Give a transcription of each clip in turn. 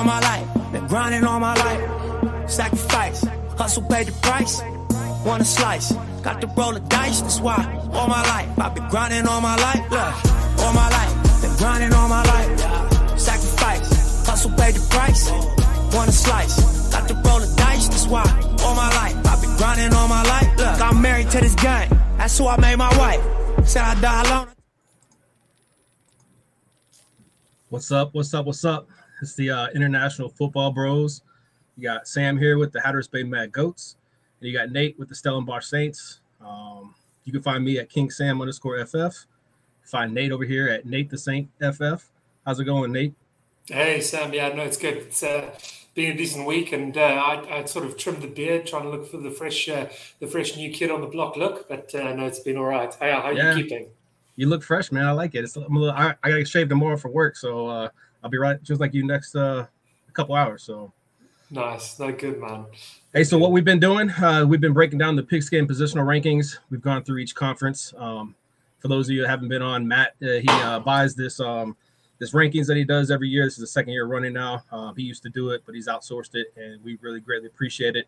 all my life. Been grinding all my life. Sacrifice, hustle paid the price. Want a slice, got to roll the dice. That's why all my life I've been grinding all my life. Look, all my life, been grinding all my life. Sacrifice, hustle paid the price. Want a slice, got to roll the dice. That's why all my life I've been grinding all my life. Look, I'm married to this game. That's who I made my wife. Said I die alone. What's up? What's up? What's up? It's the uh, International Football Bros. You got Sam here with the Hatteras Bay Mad Goats, and you got Nate with the Stellenbosch Saints. Um, you can find me at King Sam underscore FF. Find Nate over here at Nate the Saint FF. How's it going, Nate? Hey Sam, yeah, no, it's good. It's uh, been a decent week, and uh, I, I sort of trimmed the beard, trying to look for the fresh, uh, the fresh new kid on the block look. But uh, no, it's been all right. Hey, how are Yeah. you keeping? You look fresh, man. I like it. It's a little, I, I gotta shave tomorrow for work, so uh, I'll be right just like you next uh, a couple hours. So Nice, no good man. Hey, so what we've been doing, uh, we've been breaking down the pigskin positional rankings. We've gone through each conference. Um, for those of you that haven't been on, Matt, uh, he uh, buys this um, this rankings that he does every year. This is the second year running now. Um, he used to do it, but he's outsourced it, and we really greatly appreciate it.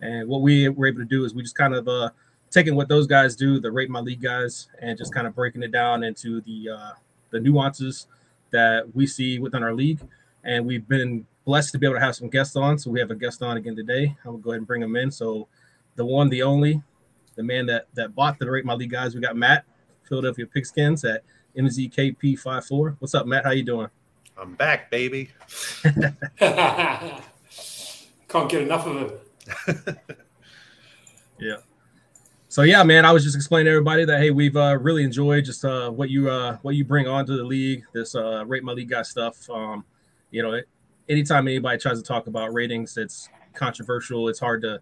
And what we were able to do is we just kind of uh, taking what those guys do, the rate my league guys, and just kind of breaking it down into the uh, the nuances that we see within our league. And we've been blessed to be able to have some guests on. So we have a guest on again today. I'm gonna go ahead and bring him in. So the one, the only, the man that that bought the rate my league guys. We got Matt, Philadelphia Pigskins at MZKP54. What's up, Matt? How you doing? I'm back, baby. Can't get enough of it. Yeah. So yeah, man, I was just explaining to everybody that hey, we've uh, really enjoyed just uh, what you uh, what you bring onto the league, this uh, rate my league guy stuff. Um, you know, anytime anybody tries to talk about ratings, it's controversial. It's hard to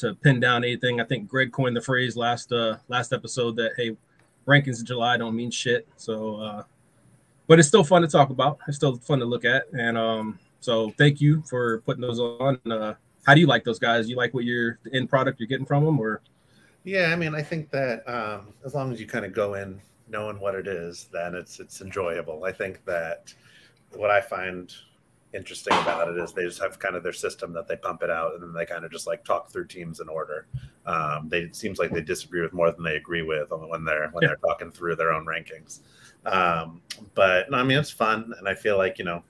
to pin down anything. I think Greg coined the phrase last uh, last episode that hey, rankings in July don't mean shit. So, uh, but it's still fun to talk about. It's still fun to look at, and um, so thank you for putting those on. Uh, how do you like those guys? You like what you're the end product you're getting from them, or Yeah, I mean, I think that um, as long as you kind of go in knowing what it is, then it's it's enjoyable. I think that what I find interesting about it is they just have kind of their system that they pump it out, and then they kind of just like talk through teams in order. Um, they it seems like they disagree with more than they agree with when they're when Yeah. they're talking through their own rankings. Um, but no, I mean, it's fun, and I feel like you know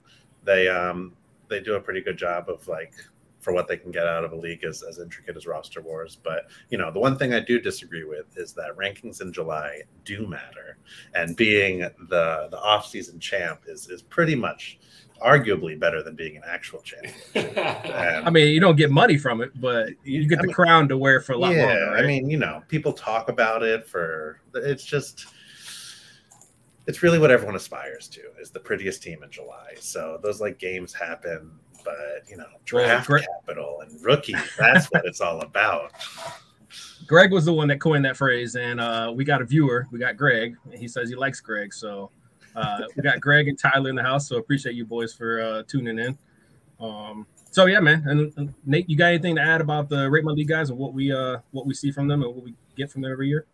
they um, they do a pretty good job of like for what they can get out of a league as, as intricate as roster wars. But you know, the one thing I do disagree with is that rankings in July do matter, and being the the off season champ is is pretty much arguably better than being an actual champ. And, I mean, you don't get money from it, but you get I the mean- crown to wear for a lot yeah, longer. Right? I mean, you know, people talk about it for it's just it's really what everyone aspires to is the prettiest team in July. So those like games happen, but you know, draft great- capital and rookies, that's what it's all about. Greg was the one that coined that phrase, and uh, we got a viewer. We got Greg. and He says he likes Greg, so uh, we got Greg and Tyler in the house. So appreciate you boys for uh, tuning in. Um, so yeah, man. And, and Nate, you got anything to add about the rate my league guys and what we uh, what we see from them and what we get from them every year?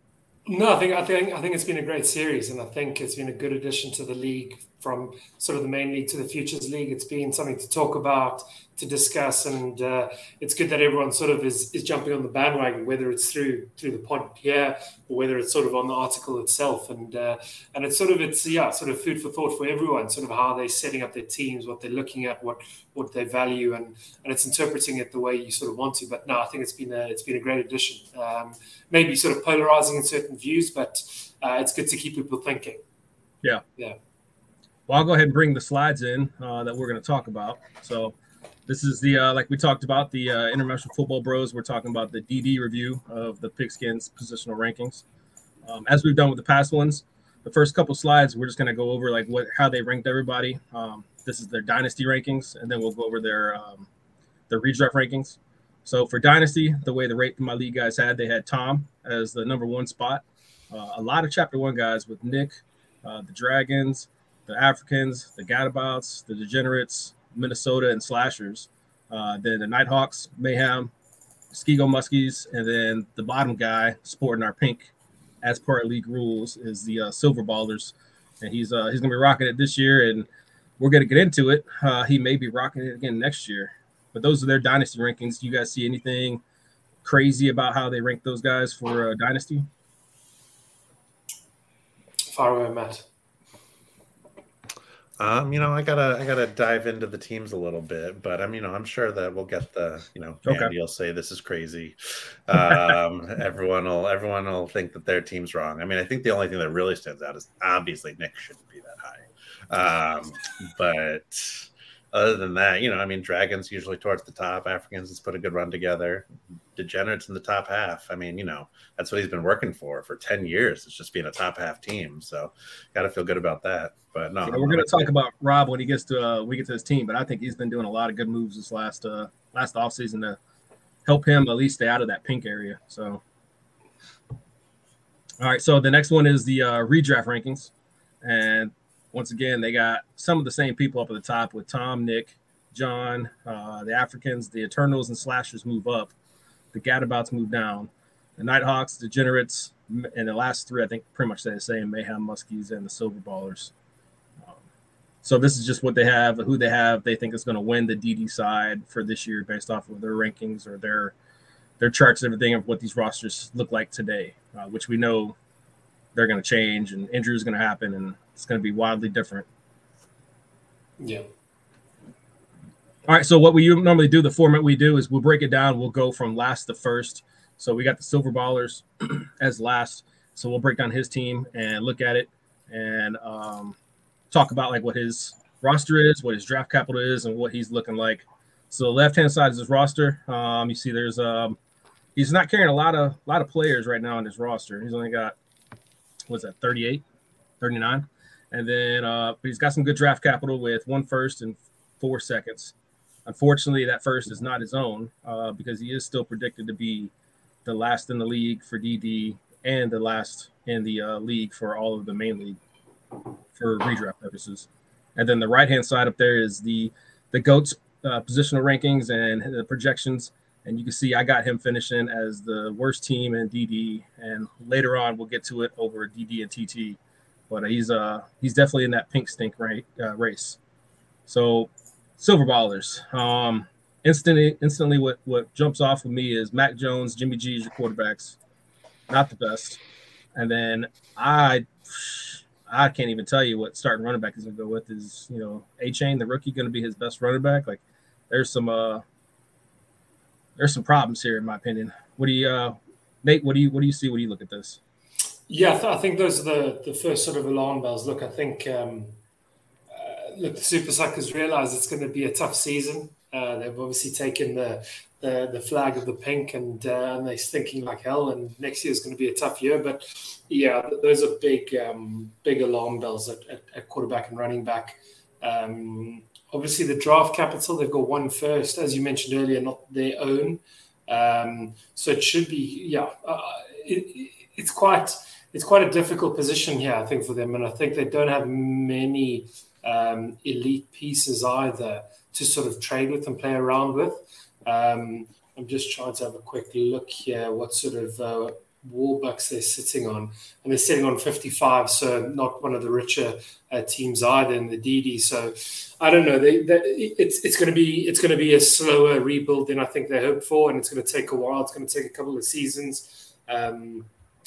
No, I think I think I think it's been a great series, and I think it's been a good addition to the league from sort of the main league to the futures league. It's been something to talk about, to discuss, and uh, it's good that everyone sort of is, is jumping on the bandwagon, whether it's through through the pod here or whether it's sort of on the article itself. And uh, and it's sort of it's yeah, sort of food for thought for everyone, sort of how they're setting up their teams, what they're looking at, what what they value, and and it's interpreting it the way you sort of want to. But no, I think it's been a it's been a great addition. Um, maybe sort of polarizing in certain views, but uh, it's good to keep people thinking. Well, I'll go ahead and bring the slides in uh, that we're going to talk about. So, this is the uh, like we talked about the uh, International Football Bros. We're talking about the DD review of the Pigskins positional rankings. Um, as we've done with the past ones, the first couple slides we're just going to go over like what how they ranked everybody. Um, this is their dynasty rankings, and then we'll go over their um, their redraft rankings. So for dynasty, the way the rate my league guys had, they had Tom as the number one spot. Uh, a lot of chapter one guys with Nick, uh, the Dragons, the Africans, the Gadabouts, the Degenerates, Minnesota, and Slashers. Uh, then the Nighthawks, Mayhem, Skigo Muskies, and then the bottom guy sporting our pink as per league rules is the uh, Silver Ballers, and he's uh, he's gonna be rocking it this year. And we're going to get into it. Uh, he may be rocking it again next year. But those are their dynasty rankings. Do you guys see anything crazy about how they rank those guys for uh, dynasty? Far away, Matt. Um, you know, I gotta I gotta dive into the teams a little bit, but I'm you know I'm sure that we'll get the you know Okay. Andy will say this is crazy. Um, everyone will everyone will think that their team's wrong. I mean, I think the only thing that really stands out is obviously Nick shouldn't be that high. Um, but other than that, you know, I mean, Dragons usually towards the top. Africans has put a good run together. Degenerates in the top half. I mean, you know, that's what he's been working for for ten years. It's just being a top half team. So, got to feel good about that. But no, Yeah, we're going to talk about Rob when he gets to uh, we get to his team, but I think he's been doing a lot of good moves this last uh, last offseason to help him at least stay out of that pink area. So, all right. So the next one is the uh, redraft rankings, and once again they got some of the same people up at the top with Tom, Nick, John, uh, the Africans, the Eternals and Slashers move up, the Gadabouts move down, the Nighthawks, Degenerates, and the last three I think pretty much stay the same: Mayhem, Muskies, and the Silver Ballers. Um, So this is just what they have, who they have. They think is going to win the DD side for this year based off of their rankings or their their charts and everything of what these rosters look like today, uh, which we know they're going to change and injuries going to happen and it's going to be wildly different. Yeah. All right, so what we normally do, the format we do is we'll break it down. We'll go from last to first. So we got the Silver Ballers as last. So we'll break down his team and look at it and um, talk about like what his roster is, what his draft capital is, and what he's looking like. So the left hand side is his roster. Um, you see, there's um, he's not carrying a lot of a lot of players right now on his roster. He's only got what's that 38, 39, and then uh, he's got some good draft capital with one first and four seconds. Unfortunately, that first is not his own uh, because he is still predicted to be the last in the league for DD and the last in the uh, league for all of the main league for redraft purposes. And then the right hand side up there is the the goats uh, positional rankings and the projections. And you can see I got him finishing as the worst team in DD. And later on, we'll get to it over DD and TT. But he's uh he's definitely in that pink stink uh, race. So silver ballers. Um, instantly, instantly, what what jumps off of me is Mac Jones, Jimmy G is your quarterbacks, not the best. And then I, I can't even tell you what starting running back is gonna go with. Is you know Achane, the rookie, to be his best running back? Like, there's some uh, there's some problems here in my opinion. What do you, uh, Nate? What do you what do you see What do you look at this? Yeah, I, think those are the, the first sort of alarm bells. Look, I think um, uh, look, the Super Suckers realize it's going to be a tough season. Uh, they've obviously taken the, the the flag of the pink, and uh, and they're thinking like hell. And next year is going to be a tough year. But yeah, those are big um, big alarm bells at, at, at quarterback and running back. Um, obviously, the draft capital they've got one first, as you mentioned earlier, not their own. Um, so it should be yeah. Uh, it, it's quite it's quite a difficult position here, I think, for them, and I think they don't have many um, elite pieces either to sort of trade with and play around with. Um, I'm just trying to have a quick look here, what sort of uh, Warbucks they're sitting on, and they're sitting on 55, so not one of the richer uh, teams either in the DD. So I don't know. They, they, it's it's going to be it's going to be a slower rebuild than I think they hoped for, and it's going to take a while. It's going to take a couple of seasons. Um,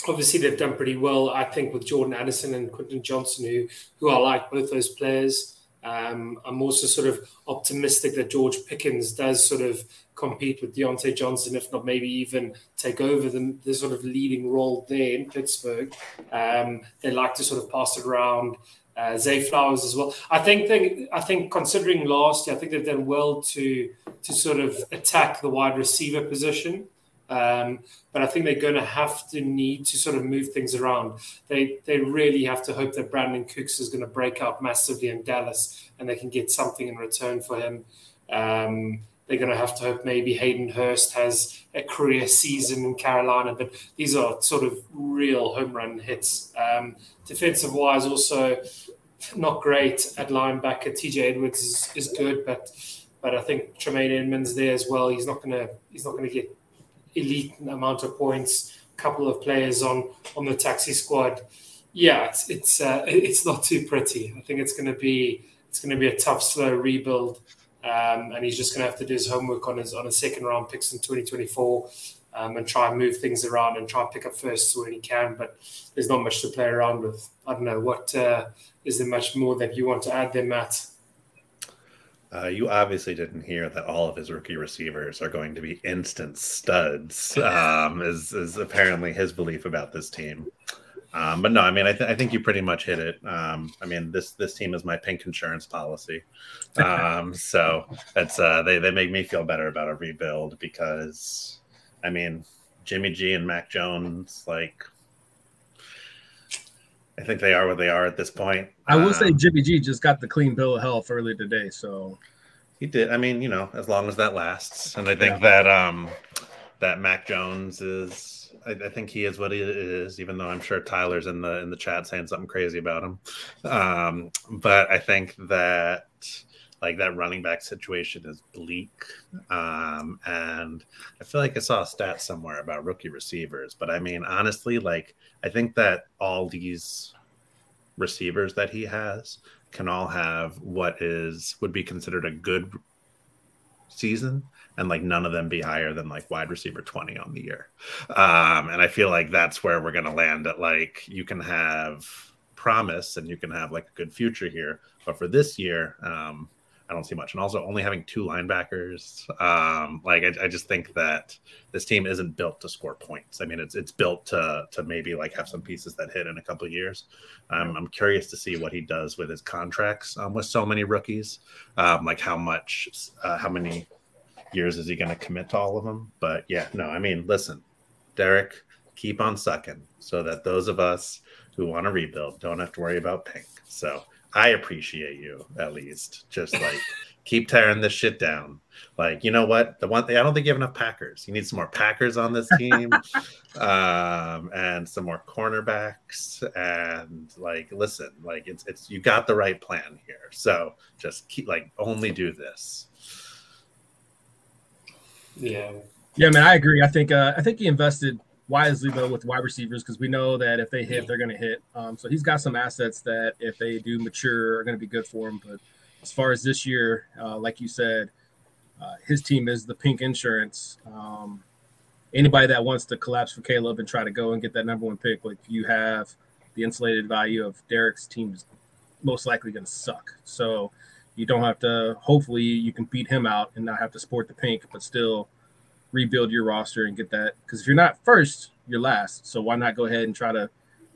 obviously they've done pretty well, I think, with Jordan Addison and Quentin Johnston, who who I like both those players. Um, I'm also sort of optimistic that George Pickens does sort of compete with Diontae Johnson, if not maybe even take over the, the sort of leading role there in Pittsburgh. Um, they like to sort of pass it around. Uh, Zay Flowers as well. I think they, I think considering last year, I think they've done well to to sort of attack the wide receiver position. Um, but I think they're going to have to need to sort of move things around. They they really have to hope that Brandin Cooks is going to break out massively in Dallas and they can get something in return for him. Um, they're going to have to hope maybe Hayden Hurst has a career season in Carolina, but these are sort of real home run hits. Um, defensive wise, also not great at linebacker. TJ Edwards is, is good, but but I think Tremaine Edmunds there as well. He's not gonna he's not gonna get elite amount of points. Couple of players on on the taxi squad. Yeah, it's it's uh, it's not too pretty. I think it's going to be it's going to be a tough, slow rebuild, um, and he's just going to have to do his homework on his on his second round picks in 2024. Um, and try and move things around and try and pick up firsts when he can. But there's not much to play around with. I don't know what uh, is there much more that you want to add there, Matt? Uh, you obviously didn't hear that all of his rookie receivers are going to be instant studs. Um, is is apparently his belief about this team. Um, but no, I mean, I, th- I, think you pretty much hit it. Um, I mean, this this team is my pink insurance policy, um, so it's uh, they they make me feel better about a rebuild because, I mean, Jimmy G and Mac Jones, like, I think they are what they are at this point. I will um, say Jimmy G just got the clean bill of health early today, so he did. I mean, you know, as long as that lasts, and I think yeah. that um that Mac Jones is. I, I, think he is what he is, even though I'm sure Tyler's in the in the chat saying something crazy about him. Um, but I think that like that running back situation is bleak. Um, and I feel like I saw a stat somewhere about rookie receivers, but I mean, honestly, like I think that all these receivers that he has can all have what is would be considered a good season and like none of them be higher than like wide receiver 20 on the year um and i feel like that's where we're to land at like you can have promise and you can have like a good future here but for this year um I don't see much. And also only having two linebackers, um, like I, I, just think that this team isn't built to score points. I mean, it's it's built to to maybe like have some pieces that hit in a couple of years. Um, I'm curious to see what he does with his contracts um, with so many rookies. Um, like how much, uh, how many years is he going to commit to all of them? But yeah, no, I mean, listen, Derek, keep on sucking so that those of us who want to rebuild don't have to worry about pink. So I appreciate you at least. Just like keep tearing this shit down. Like, you know what? The one thing I don't think you have enough Packers. You need some more Packers on this team, um, and some more cornerbacks. And like, listen, like it's it's you got the right plan here. So just keep like only do this. Yeah. Yeah, man, I agree. I think uh, I think he invested wisely though with wide receivers because we know that if they hit, they're going to hit. Um, so he's got some assets that if they do mature are going to be good for him. But as far as this year, uh, like you said, uh, his team is the pink insurance. Um, anybody that wants to collapse for Caleb and try to go and get that number one pick, like you have the insulated value of Derek's team is most likely going to suck. So you don't have to. Hopefully, you can beat him out and not have to sport the pink, but still rebuild your roster and get that because if you're not first, you're last. So why not go ahead and try to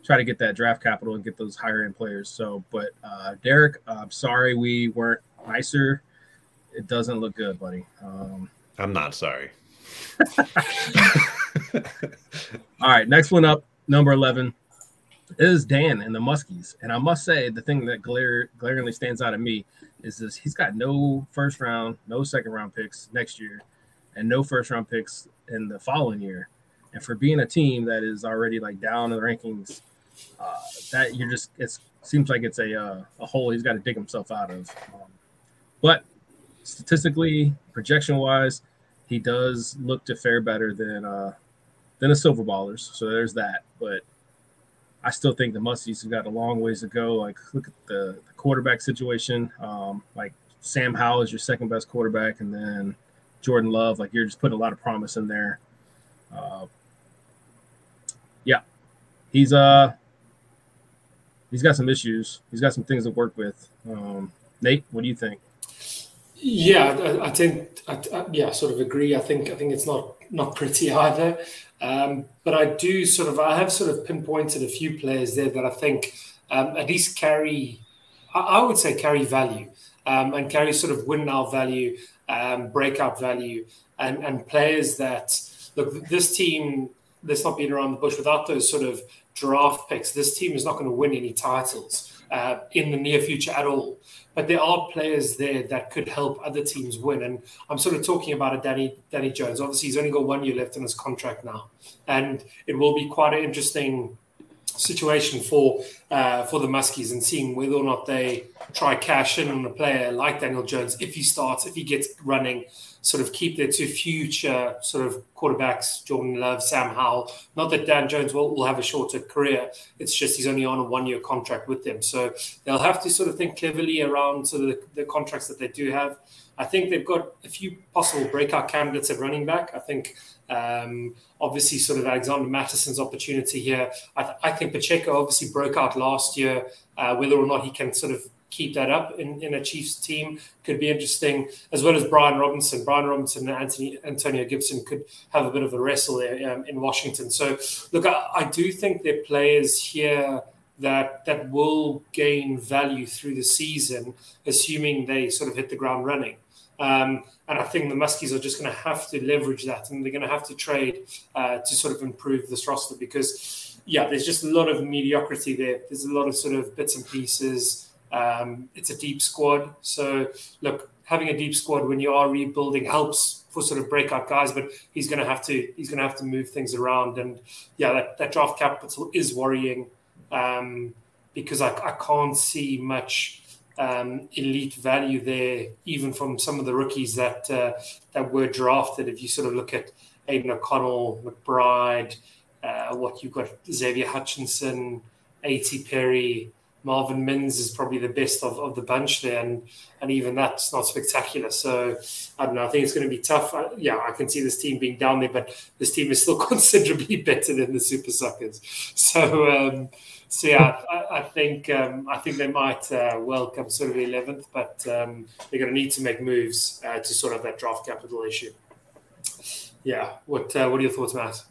try to get that draft capital and get those higher end players. So, but uh, Derek, I'm sorry we weren't nicer. It doesn't look good, buddy. Um, I'm not sorry. All right, next one up, number 11 is Dan and the Muskies. And I must say, the thing that glare, glaringly stands out to me is this he's got no first round, no second round picks next year and no first round picks in the following year. And for being a team that is already like down in the rankings, uh, that you're just it seems like it's a uh, a hole he's got to dig himself out of. Um, but statistically, projection wise, he does look to fare better than uh, than the Silver Ballers. So there's that. But I still think the Muskies have got a long ways to go. Like look at the, the quarterback situation. Um, like Sam Howell is your second best quarterback, and then Jordan Love. Like you're just putting a lot of promise in there. Uh, yeah, he's uh he's got some issues. He's got some things to work with. Um, Nate, what do you think? Yeah, I, I think I, I, yeah, sort of agree. I think I think it's not not pretty either. Um, but I do sort of I have sort of pinpointed a few players there that I think um, at least carry I, would say carry value um, and carry sort of win now value um, breakout value, and, and players that look. This team, let's not beat around the bush. Without those sort of draft picks, this team is not going to win any titles uh, in the near future at all. But there are players there that could help other teams win, and I'm sort of talking about a Danny Danny Jones. Obviously, he's only got one year left in his contract now, and it will be quite an interesting situation for uh, for the Muskies and seeing whether or not they try cash in on a player like Daniel Jones if he starts, if he gets running, sort of keep their two future sort of quarterbacks, Jordan Love, Sam Howell. Not that Dan Jones will, will have a shorter career, it's just he's only on a one year contract with them. So they'll have to sort of think cleverly around sort of the, the contracts that they do have. I think they've got a few possible breakout candidates at running back. I think um, obviously sort of Alexander Mattison's opportunity here. I, th- I, think Pacheco obviously broke out last year. Uh, whether or not he can sort of keep that up in, in a Chiefs team could be interesting, as well as Brian Robinson. Brian Robinson and Anthony Antonio Gibson could have a bit of a wrestle there um, in Washington. So, look, I, I do think there are players here that that will gain value through the season, assuming they sort of hit the ground running. Um, and I think the Muskies are just going to have to leverage that, and they're going to have to trade uh, to sort of improve this roster because, yeah, there's just a lot of mediocrity there. There's a lot of sort of bits and pieces. Um, it's a deep squad, so look, having a deep squad when you are rebuilding helps for sort of breakout guys, but he's going to have to he's going to have to move things around, and yeah, that, that draft capital is worrying um, because I, I can't see much um, elite value there, even from some of the rookies that uh, that were drafted. If you sort of look at Aidan O'Connell, McBride, uh, what you've got Xavier Hutchinson, A.T. Perry, Marvin Mims is probably the best of, of the bunch there, and and even that's not spectacular. So I don't know. I think it's going to be tough. I, yeah, I can see this team being down there, but this team is still considerably better than the Super Suckers. So. Um, so yeah, I, I think um, I think they might uh, welcome sort of the eleventh, but um, they're going to need to make moves uh, to sort of that draft capital issue. Yeah, what uh, what are your thoughts, Matt?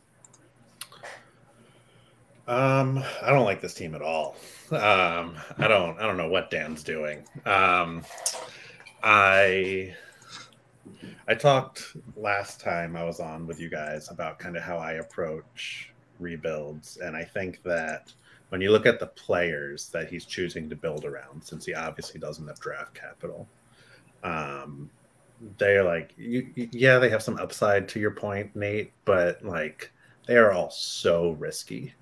Um, I don't like this team at all. Um, I don't I don't know what Dan's doing. Um, I I talked last time I was on with you guys about kind of how I approach rebuilds, and I think that when you look at the players that he's choosing to build around, since he obviously doesn't have draft capital, um, they're like, you, yeah, they have some upside to your point, Nate, but like they are all so risky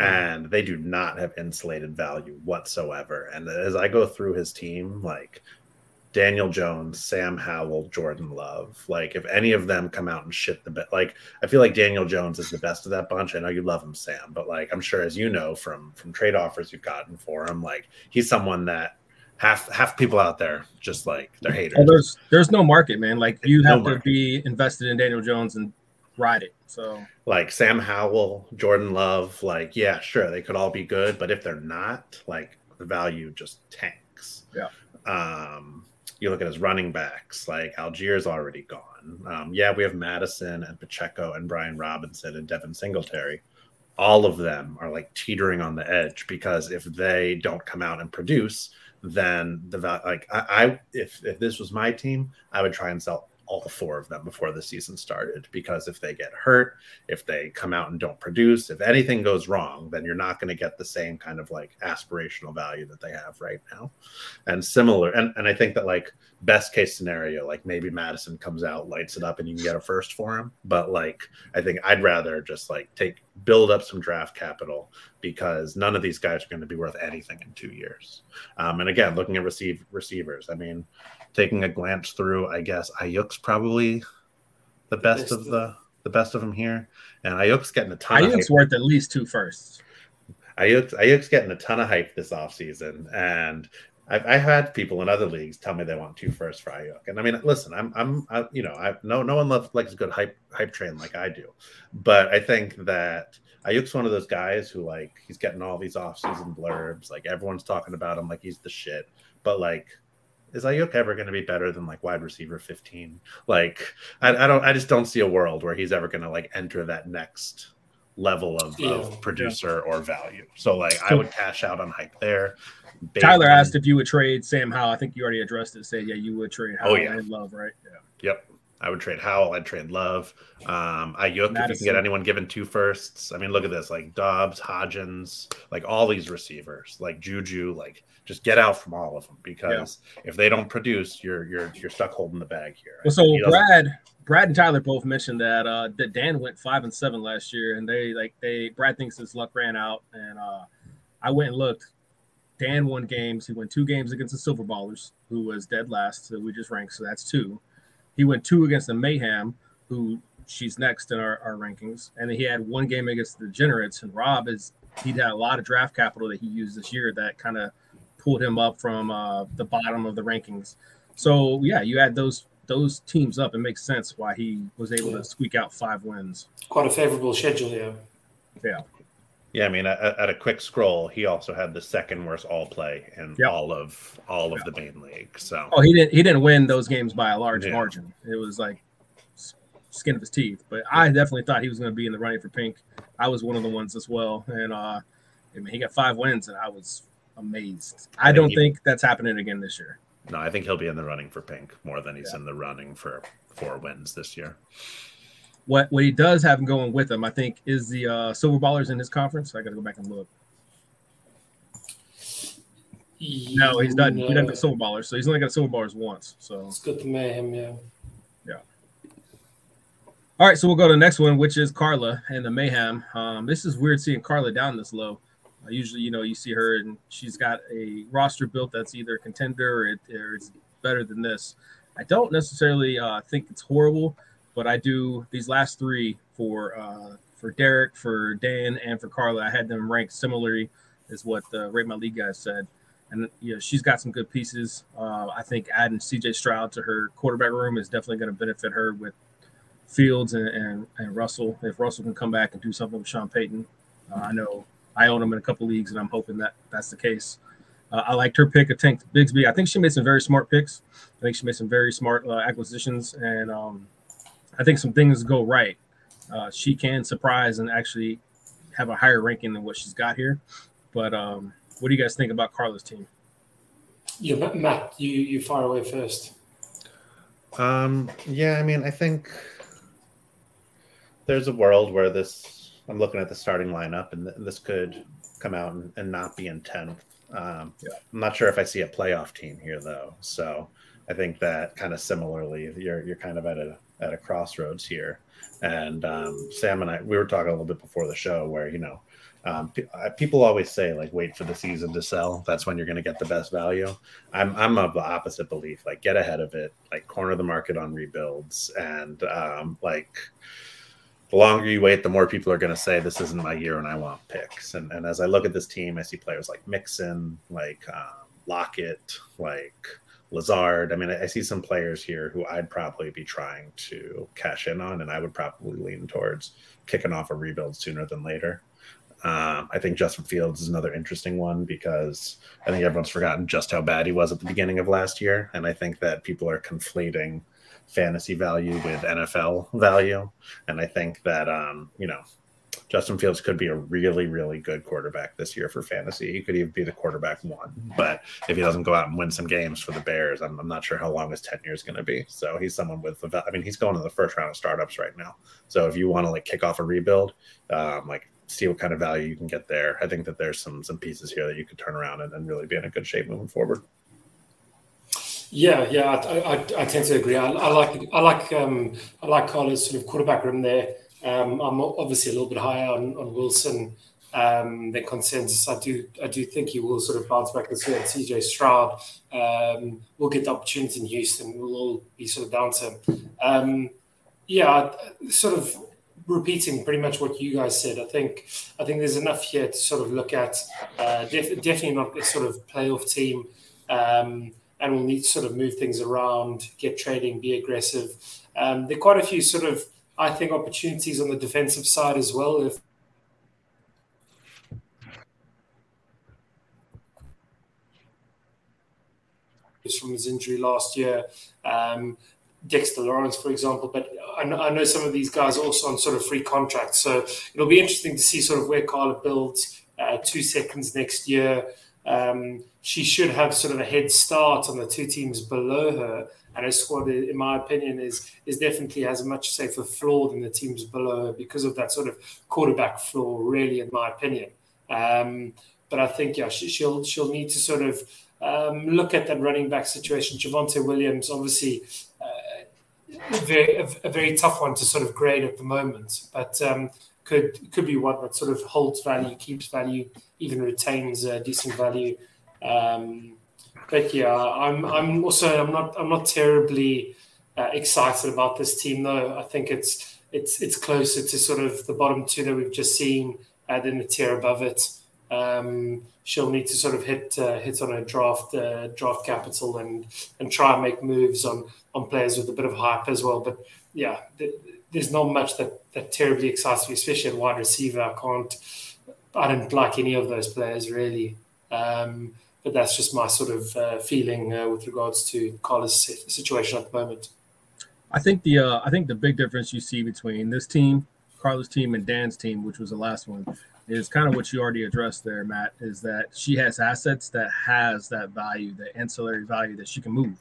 and they do not have insulated value whatsoever. And as I go through his team, like Daniel Jones, Sam Howell, Jordan Love. Like, if any of them come out and shit the bed, like I feel like Daniel Jones is the best of that bunch. I know you love him, Sam, but like I'm sure as you know from from trade offers you've gotten for him, like he's someone that half half people out there just like they're haters. Oh, there's there's no market, man. Like you have no to be invested in Daniel Jones and ride it. So like Sam Howell, Jordan Love, like yeah, sure they could all be good, but if they're not, like the value just tanks. Yeah. Um you look at his running backs, like Allgeier's already gone. Um, yeah, we have Mattison and Pacheco and Brian Robinson and Devin Singletary. All of them are like teetering on the edge because if they don't come out and produce, then the like I, I if if this was my team, I would try and sell all four of them before the season started because if they get hurt, if they come out and don't produce, if anything goes wrong, then you're not going to get the same kind of like aspirational value that they have right now. And similar, and, and I think that like best case scenario, like maybe Mattison comes out, lights it up, and you can get a first for him. But like, I think I'd rather just like take build up some draft capital because none of these guys are going to be worth anything in two years. Um, and again, looking at receive receivers, I mean, taking a glance through, I guess Aiyuk's probably the best, of the the best of them here, and Aiyuk's getting a ton. Aiyuk's worth at least two firsts. Aiyuk's, Aiyuk's getting a ton of hype this offseason, and I've, I've had people in other leagues tell me they want two firsts for Aiyuk, and I mean, listen, I'm I'm I, you know I no no one loves likes a good hype hype train like I do, but I think that Aiyuk's one of those guys who like he's getting all these offseason blurbs, like everyone's talking about him like he's the shit, but like is Aiyuk ever going to be better than like wide receiver 15? Like, I, I, don't, I just don't see a world where he's ever going to like enter that next level of, yeah. of producer yeah. or value. So, like, I would cash out on hype there. Tyler on... asked if you would trade Sam Howell. I think you already addressed it. Say, yeah, you would trade Howell oh, yeah. and Love, right? Yeah. Yep. I would trade Howell. I'd trade Love. Um, Aiyuk, Mattison. if you can get anyone given two firsts. I mean, look at this like Doubs, Hodgins, like all these receivers, like Juju, like just get out from all of them because yeah. if they don't produce, you're you're you're stuck holding the bag here. Well, so Brad Brad and Tyler both mentioned that uh, that Dan went five and seven last year, and they like they Brad thinks his luck ran out, and uh, I went and looked. Dan won games. He won two games against the Silver Ballers, who was dead last. So we just ranked, so that's two. He went two against the Mayhem, who she's next in our, our rankings, and then he had one game against the Degenerates. And Rob is he'd had a lot of draft capital that he used this year that kind of pulled him up from uh, the bottom of the rankings. So yeah, you add those those teams up, it makes sense why he was able yeah. to squeak out five wins. Quite a favorable schedule, yeah. Yeah. Yeah, I mean, at, at, a quick scroll, he also had the second worst all play in yep. all of all of yep. the main league. So, oh, he didn't he didn't win those games by a large yeah. margin. It was like skin of his teeth. But I definitely thought he was going to be in the running for pink. I was one of the ones as well, and uh, I mean, he got five wins, and I was amazed. I, I don't he, think that's happening again this year. No, I think he'll be in the running for pink more than he's yeah. in the running for four wins this year. What what he does have going with him, I think, is the uh, Silver Ballers in his conference. I got to go back and look. No, he's done. No. He doesn't get Silver Ballers, so he's only got Silver Ballers once. So it's good to mayhem, yeah. Yeah. All right, so we'll go to the next one, which is Carla and the Mayhem. Um, this is weird seeing Carla down this low. Uh, usually, you know, you see her and she's got a roster built that's either a contender or, it, or it's better than this. I don't necessarily uh, think it's horrible, but I do these last three for uh, for Derek, for Dan, and for Carla. I had them ranked similarly is what the Rate My League guys said. And you know, she's got some good pieces. Uh, I think adding CJ Stroud to her quarterback room is definitely going to benefit her with Fields and, and, and Russell. If Russell can come back and do something with Sean Payton, uh, I know I own him in a couple leagues, and I'm hoping that that's the case. Uh, I liked her pick of Tank Bigsby. I think she made some very smart picks. I think she made some very smart uh, acquisitions, and um, I think some things go right. Uh, she can surprise and actually have a higher ranking than what she's got here. But um, what do you guys think about Carla's team? Yeah, Matt, you you fire away first. Um, yeah, I mean, I think there's a world where this I'm looking at the starting lineup, and, th- this could come out and, and not be in tenth. Um, yeah. I'm not sure if I see a playoff team here though. So I think that kind of similarly, you're you're kind of at a at a crossroads here. And um, Sam and I, we were talking a little bit before the show where you know um, people always say like wait for the season to sell. That's when you're going to get the best value. I'm I'm of the opposite belief. Like get ahead of it. Like corner the market on rebuilds and um, like the longer you wait, the more people are going to say this isn't my year and I want picks. And, and as I look at this team, I see players like Mixon, like um, Lockett, like Lazard. I mean, I, I, see some players here who I'd probably be trying to cash in on, and I would probably lean towards kicking off a rebuild sooner than later. Um, I think Justin Fields is another interesting one because I think everyone's forgotten just how bad he was at the beginning of last year, and I think that people are conflating fantasy value with NFL value. And I think that, um, you know, Justin Fields could be a really, really good quarterback this year for fantasy. He could even be the quarterback one. But if he doesn't go out and win some games for the Bears, I'm, I'm not sure how long his tenure is going to be. So he's someone with, the, I mean, he's going to the first round of startups right now. So if you want to like kick off a rebuild, um, like see what kind of value you can get there, I think that there's some some pieces here that you could turn around and, and really be in a good shape moving forward. Yeah, yeah, I, I, I, tend to agree. I, I like I like um, I like Carla's sort of quarterback room there. Um, I'm obviously a little bit higher on, on Wilson um, than consensus. I do I do think he will sort of bounce back this year. CJ Stroud um, will get the opportunity in Houston. We'll all be sort of down to him. Um, yeah, sort of repeating pretty much what you guys said. I think I think there's enough here to sort of look at. Uh, def- definitely not a sort of playoff team. Um, and we'll need to sort of move things around, get trading, be aggressive. Um, there are quite a few sort of, I think, opportunities on the defensive side as well. If from his injury last year, um, Dexter Lawrence, for example. But I know, I know, some of these guys also on sort of free contracts. So it'll be interesting to see sort of where Carla builds uh, two seconds next year. Um, she should have sort of a head start on the two teams below her. And her squad, in my opinion, is is definitely has a much safer floor than the teams below her because of that sort of quarterback floor. Really, in my opinion. Um, but I think yeah, she, will she'll need to sort of um, look at that running back situation. Javonte Williams, obviously, uh, a very, a very tough one to sort of grade at the moment, but um, could could be one that sort of holds value, keeps value, even retains decent value. Um, but yeah, I'm I'm also I'm not I'm not terribly uh, excited about this team though. I think it's it's it's closer to sort of the bottom two that we've just seen uh, than the tier above it. Um, she'll need to sort of hit uh, hit on a draft uh, draft capital and and try and make moves on on players with a bit of hype as well. But yeah, th- there's not much that that terribly excites me, especially at wide receiver. I can't, I don't like any of those players really. Um, but that's just my sort of uh, feeling uh, with regards to Carla's situation at the moment. I think the uh, I think the big difference you see between this team, Carla's team, and Dan's team, which was the last one, is kind of what you already addressed there, Matt. Is that she has assets that has that value, that ancillary value that she can move.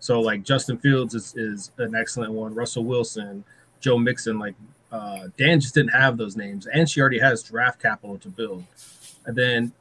So like Justin Fields is, is an excellent one. Russell Wilson, Joe Mixon, like uh, Dan just didn't have those names, and she already has draft capital to build. And then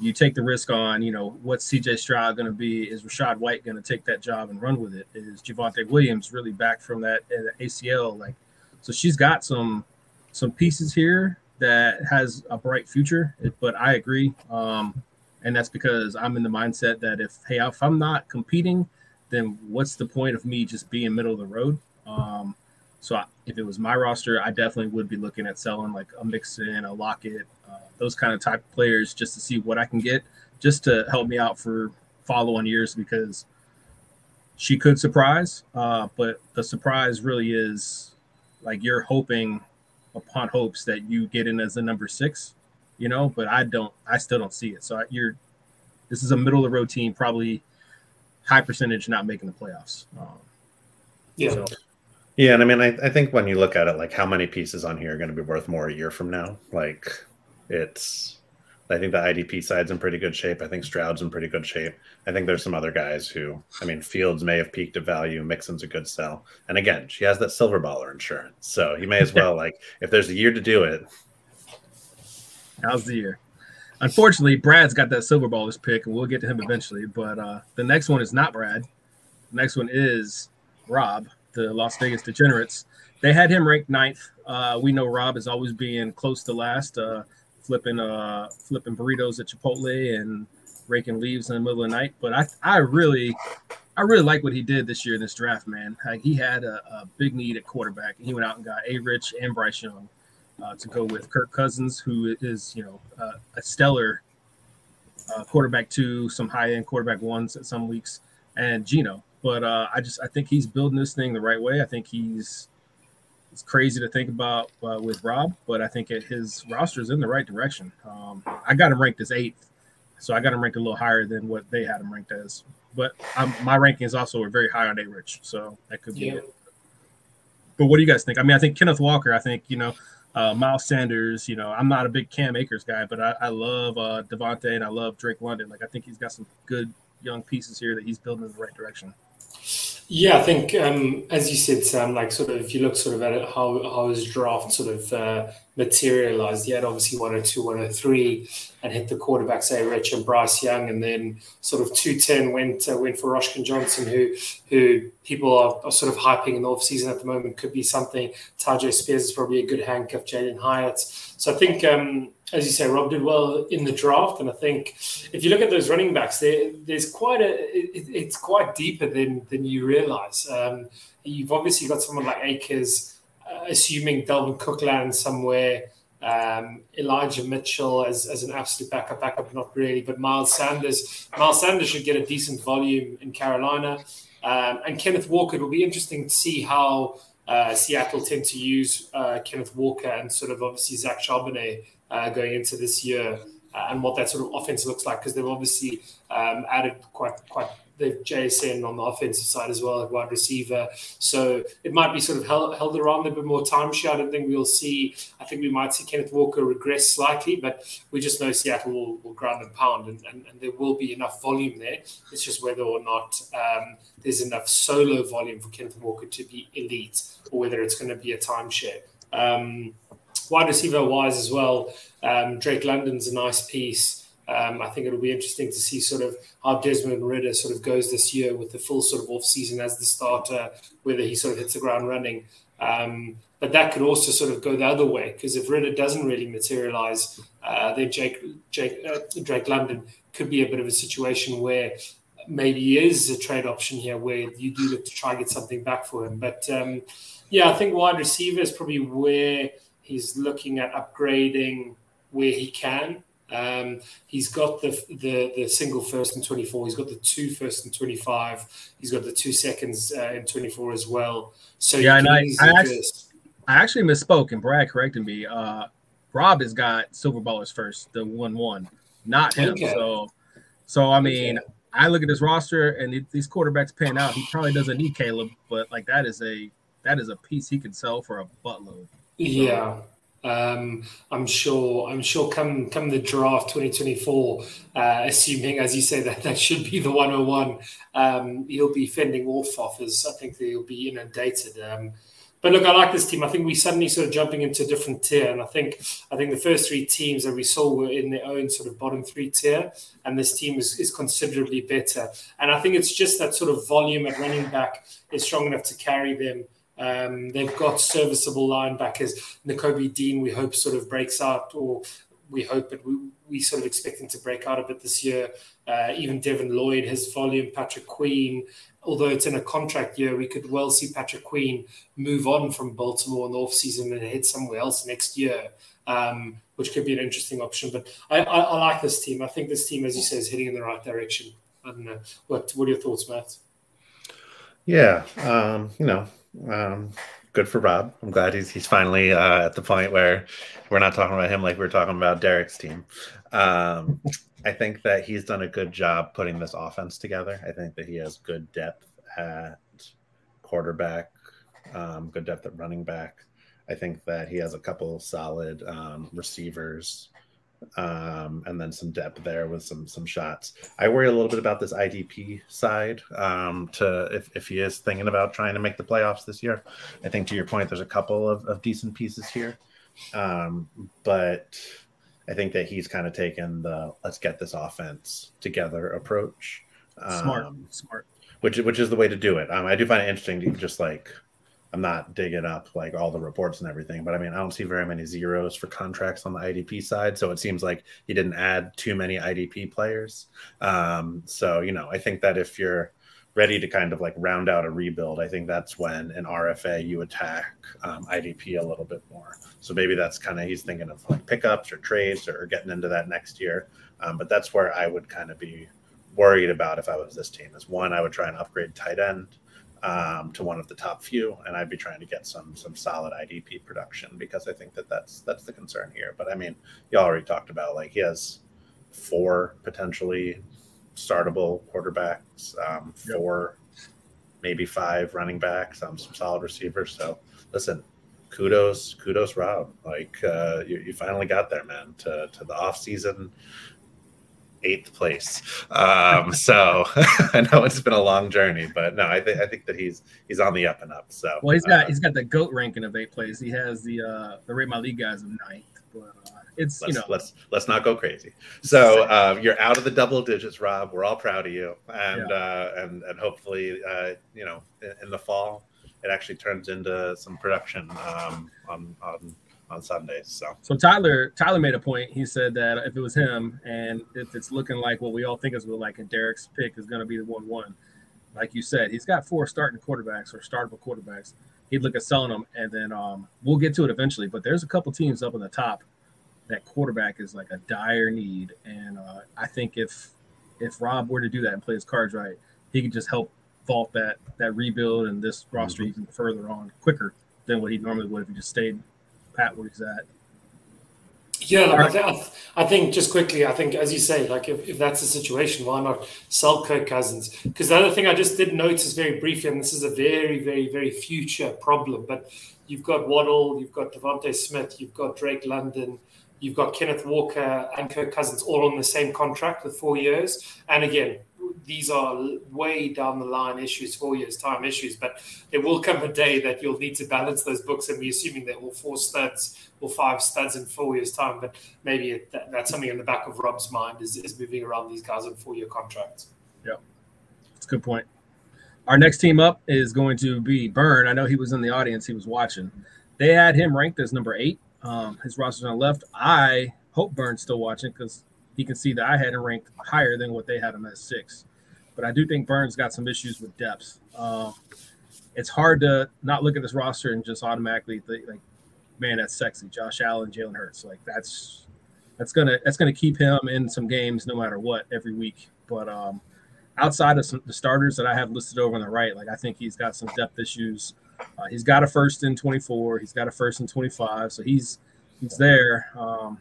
you take the risk on, you know, what's CJ Stroud going to be? Is Rachaad White going to take that job and run with it? Is Javonte Williams really back from that uh, ACL? Like, so she's got some some pieces here that has a bright future. But I agree, um, and that's because I'm in the mindset that if hey, if I'm not competing, then what's the point of me just being middle of the road? Um, so I, if it was my roster, I definitely would be looking at selling like a Mixon, a Lockett, uh, those kind of type of players just to see what I can get, just to help me out for follow-on years because she could surprise, uh, but the surprise really is like you're hoping upon hopes that you get in as a number six, you know. But I don't, I still don't see it. So you're, this is a middle of the road team, probably high percentage not making the playoffs. Um, yeah. So, yeah, and I mean, I, I think when you look at it, like how many pieces on here are going to be worth more a year from now? Like, it's. I think the IDP side's in pretty good shape. I think Stroud's in pretty good shape. I think there's some other guys who, I mean, Fields may have peaked at value. Mixon's a good sell. And again, she has that silver baller insurance, so you may as well like if there's a year to do it. Now's the year. Unfortunately, Brad's got that silver ballers pick, and we'll get to him eventually. But uh, the next one is not Brad. The next one is Rob the Las Vegas Degenerates. They had him ranked ninth. Uh, we know Rob is always being close to last, uh, flipping uh, flipping burritos at Chipotle and raking leaves in the middle of the night. But I, I really, I really like what he did this year in this draft, man. Like he had a, a big need at quarterback, and he went out and got A. Rich and Bryce Young uh, to go with Kirk Cousins, who is you know a stellar uh, quarterback two, some high end quarterback ones at some weeks, and Geno. But uh, I just I think he's building this thing the right way. I think he's it's crazy to think about uh, with Rob, but I think it, his roster is in the right direction. Um, I got him ranked as eighth, so I got him ranked a little higher than what they had him ranked as. But I'm, my rankings also are very high on A Rich, so that could be yeah. it. But what do you guys think? I mean, I think Kenneth Walker. I think you know uh, Miles Sanders. You know, I'm not a big Cam Akers guy, but I, I love uh, Davante and I love Drake London. Like I think he's got some good young pieces here that he's building in the right direction. Yeah, I think um, as you said, Sam, like sort of if you look sort of at how how his draft sort of uh, materialized, he had obviously 102, 103, and hit the quarterback, say Rich and Bryce Young, and then sort of 210 went uh, went for Roschon Johnson, who who people are, are, sort of hyping in the offseason at the moment could be something. Tyjae Spears is probably a good handcuff, Jalin Hyatt. So I think um, as you say, Rob did well in the draft, and I think if you look at those running backs, there, there's quite a it, it's quite deeper than than you realize. Um, you've obviously got someone like Akers, assuming Dalvin Cook lands somewhere. Um, Elijah Mitchell as, as an absolute backup, backup, not really, but Miles Sanders. Miles Sanders should get a decent volume in Carolina, um, and Kenneth Walker. It will be interesting to see how uh, Seattle tend to use uh, Kenneth Walker and sort of obviously Zach Charbonnet uh, going into this year uh, and what that sort of offense looks like because they've obviously um, added quite quite the JSN on the offensive side as well, at wide receiver. So it might be sort of held, held around a bit more time share. I don't think we'll see, I think we might see Kenneth Walker regress slightly, but we just know Seattle will, will ground and pound and, and, and, there will be enough volume there. It's just whether or not um, there's enough solo volume for Kenneth Walker to be elite or whether it's going to be a timeshare. Um, wide receiver wise as well, um, Drake London's a nice piece. Um, I think it'll be interesting to see sort of how Desmond Ridder sort of goes this year with the full sort of off season as the starter, whether he sort of hits the ground running. Um, but that could also sort of go the other way because if Ridder doesn't really materialize, uh, then Jake, Jake uh, Drake London could be a bit of a situation where maybe is a trade option here where you do look to try and get something back for him. But um, yeah, I think wide receiver is probably where he's looking at upgrading where he can. Um, he's got the, the the single first and 24. He's got the two first and 25. He's got the two seconds uh, in 24 as well. So yeah, and I, I actually, I actually misspoke, and Brad corrected me. Uh, Rob has got Silver Ballers first, the one one, not him. Okay. So, so I mean, okay. I look at his roster and these quarterbacks pan out. He probably doesn't need Caleb, but like that is a that is a piece he can sell for a buttload. Yeah. Um, I'm sure. I'm sure. Come come the draft 2024, uh, assuming as you say that that should be the 101, um, he'll be fending off offers. I think he'll be inundated. Um, but look, I like this team. I think we suddenly sort of jumping into a different tier, and I think I think the first three teams that we saw were in their own sort of bottom three tier, and this team is, is considerably better. And I think it's just that sort of volume at running back is strong enough to carry them. Um, they've got serviceable linebackers. Nakobe Dean, we hope, sort of breaks out, or we hope it. We, we sort of expect him to break out a bit this year. Uh, even Devin Lloyd has volume. Patrick Queen, although it's in a contract year, we could well see Patrick Queen move on from Baltimore in the offseason and head somewhere else next year, um, which could be an interesting option. But I, I, I, like this team. I think this team, as you say, is heading in the right direction. I don't know. What, what are your thoughts, Matt? Yeah, um, you know, um, good for Rob. I'm glad he's he's finally uh, at the point where we're not talking about him like we are talking about Derek's team. Um, I think that he's done a good job putting this offense together. I think that he has good depth at quarterback, um, good depth at running back. I think that he has a couple solid um, receivers, um, and then some depth there with some some shots. I worry a little bit about this IDP side. Um, to if, if he is thinking about trying to make the playoffs this year, I think to your point, there's a couple of, of decent pieces here, um, but I think that he's kind of taken the let's get this offense together approach. Smart, um, smart. Which which is the way to do it. Um, I do find it interesting to just like I'm not digging up like all the reports and everything, but I mean I don't see very many zeros for contracts on the IDP side, so it seems like he didn't add too many IDP players. Um, so you know I think that if you're ready to kind of like round out a rebuild, I think that's when an RFA you attack um, IDP a little bit more. So maybe that's kind of he's thinking of like pickups or trades or getting into that next year. Um, but that's where I would kind of be worried about if I was this team. Is one, I would try and upgrade tight end um, to one of the top few, and I'd be trying to get some some solid IDP production because I think that that's that's the concern here. But I mean, you already talked about like he has four potentially startable quarterbacks, um, four, maybe five running backs, um, some solid receivers. So listen, kudos, kudos, Rob. Like uh, you, you finally got there, man, to, to the off season eighth place. Um, so I know it's been a long journey, but no, I think I think that he's he's on the up and up. So well, he's got uh, he's got the goat ranking of eighth place. He has the uh the Rate My League guys of ninth. But uh, it's let's, you know let's let's not go crazy. So uh, you're out of the double digits, Rob. We're all proud of you, and yeah. uh, and and hopefully, uh, you know, in, in, the fall, it actually turns into some production um, on on on Sundays. So so Tyler Tyler made a point. He said that if it was him, and if it's looking like what we all think is what like, and Derek's pick is going to be the one one, like you said, he's got four starting quarterbacks or startable quarterbacks. He'd look at selling them, and then um, we'll get to it eventually. But there's a couple teams up in the top that quarterback is like a dire need. And uh, I think if if Rob were to do that and play his cards right, he could just help vault that that rebuild and this roster mm-hmm. even further on quicker than what he normally would if he just stayed pat where he's at. Yeah, I, th- I, think just quickly, I think as you say, like if, if that's the situation, why not sell Kirk Cousins? Because the other thing I just did notice very briefly, and this is a very, very, very future problem, but you've got Waddle, you've got DeVonta Smith, you've got Drake London, You've got Kenneth Walker and Kirk Cousins all on the same contract with four years. And again, these are way down the line issues, four years time issues. But there will come a day that you'll need to balance those books, and we're assuming that all four studs or five studs in four years time. But maybe it, that, that's something in the back of Rob's mind is, is moving around these guys on four year contracts. Yeah, that's a good point. Our next team up is going to be Burn. I know he was in the audience; he was watching. They had him ranked as number eight. Um, his roster's on the left. I hope Burn's still watching because he can see that I had him ranked higher than what they had him as six. But I do think Burns got some issues with depth. Uh, it's hard to not look at this roster and just automatically think like, man, that's sexy. Josh Allen, Jalen Hurts, like that's that's gonna that's gonna keep him in some games no matter what every week. But um, outside of some, the starters that I have listed over on the right, like I think he's got some depth issues. Uh, he's got a first in 24. He's got a first in 25. So he's he's there. Um,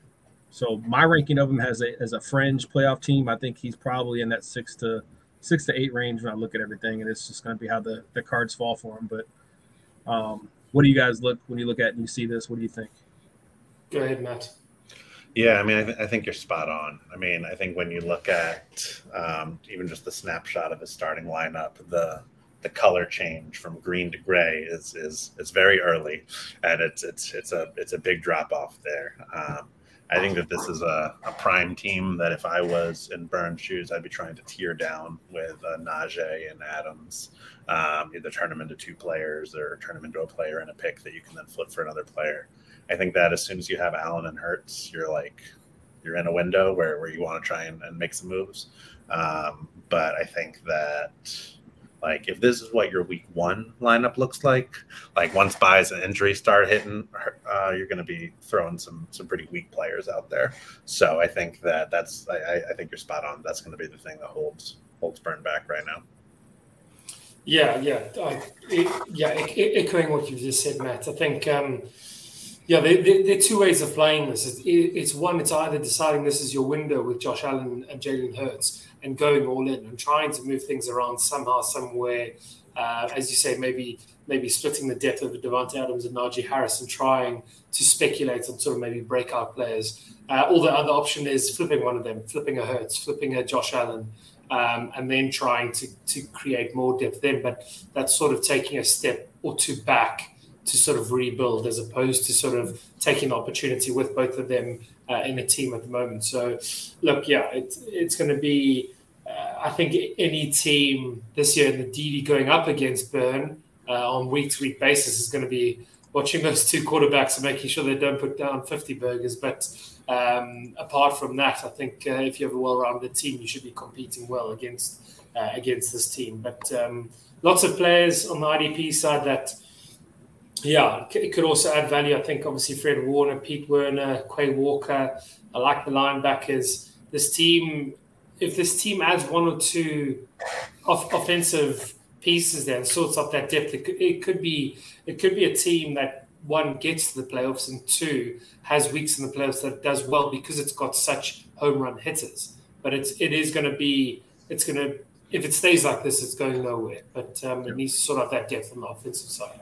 so my ranking of him has a as a fringe playoff team. I think he's probably in that six to six to eight range when I look at everything, and it's just going to be how the the cards fall for him. But um, what do you guys look when you look at and you see this? What do you think? Go ahead, Matt. Yeah, I mean, I, th- I, think you're spot on. I mean, I think when you look at um, even just the snapshot of his starting lineup, the the color change from green to gray is is is very early, and it's it's it's a it's a big drop off there. Um, I think that this is a, a, prime team that if I was in Burns' shoes, I'd be trying to tear down with uh, Najee and Adams, um, either turn them into two players or turn them into a player and a pick that you can then flip for another player. I think that as soon as you have Allen and Hurts, you're like you're in a window where, where you want to try and, and make some moves. Um, but I think that like if this is what your week one lineup looks like, like once buys and injuries start hitting, uh, you're going to be throwing some some pretty weak players out there. So I think that that's I, I think you're spot on. That's going to be the thing that holds holds Burn back right now. Yeah, yeah, I, it, yeah. Echoing what you just said, Matt. I think. Um, yeah, there, there, are two ways of playing this. It's, one, it's either deciding this is your window with Josh Allen and Jalen Hurts and going all in and trying to move things around somehow, somewhere. Uh, as you say, maybe maybe splitting the depth of Davante Adams and Najee Harris and trying to speculate on sort of maybe breakout players. Uh, or the other option is flipping one of them, flipping a Hurts, flipping a Josh Allen, um, and then trying to, to create more depth then. But that's sort of taking a step or two back to sort of rebuild as opposed to sort of taking opportunity with both of them uh, in the team at the moment. So, look, yeah, it, it's going to be, uh, I think, any team this year in the DD going up against Burn uh, on week to week basis is going to be watching those two quarterbacks and making sure they don't put down 50 burgers. But um, apart from that, I think uh, if you have a well rounded team, you should be competing well against. Uh, against this team, but um, lots of players on the IDP side that yeah, it could also add value. I think obviously Fred Warner, Pete Werner, Quay Walker. I like the linebackers. This team, if this team adds one or two off- offensive pieces there and sorts out that depth, it could, it could be it could be a team that one gets to the playoffs and two has weeks in the playoffs that does well because it's got such home run hitters. But it's it is going to be it's going to if it stays like this, it's going nowhere. But um, it needs to sort out that depth on the offensive side.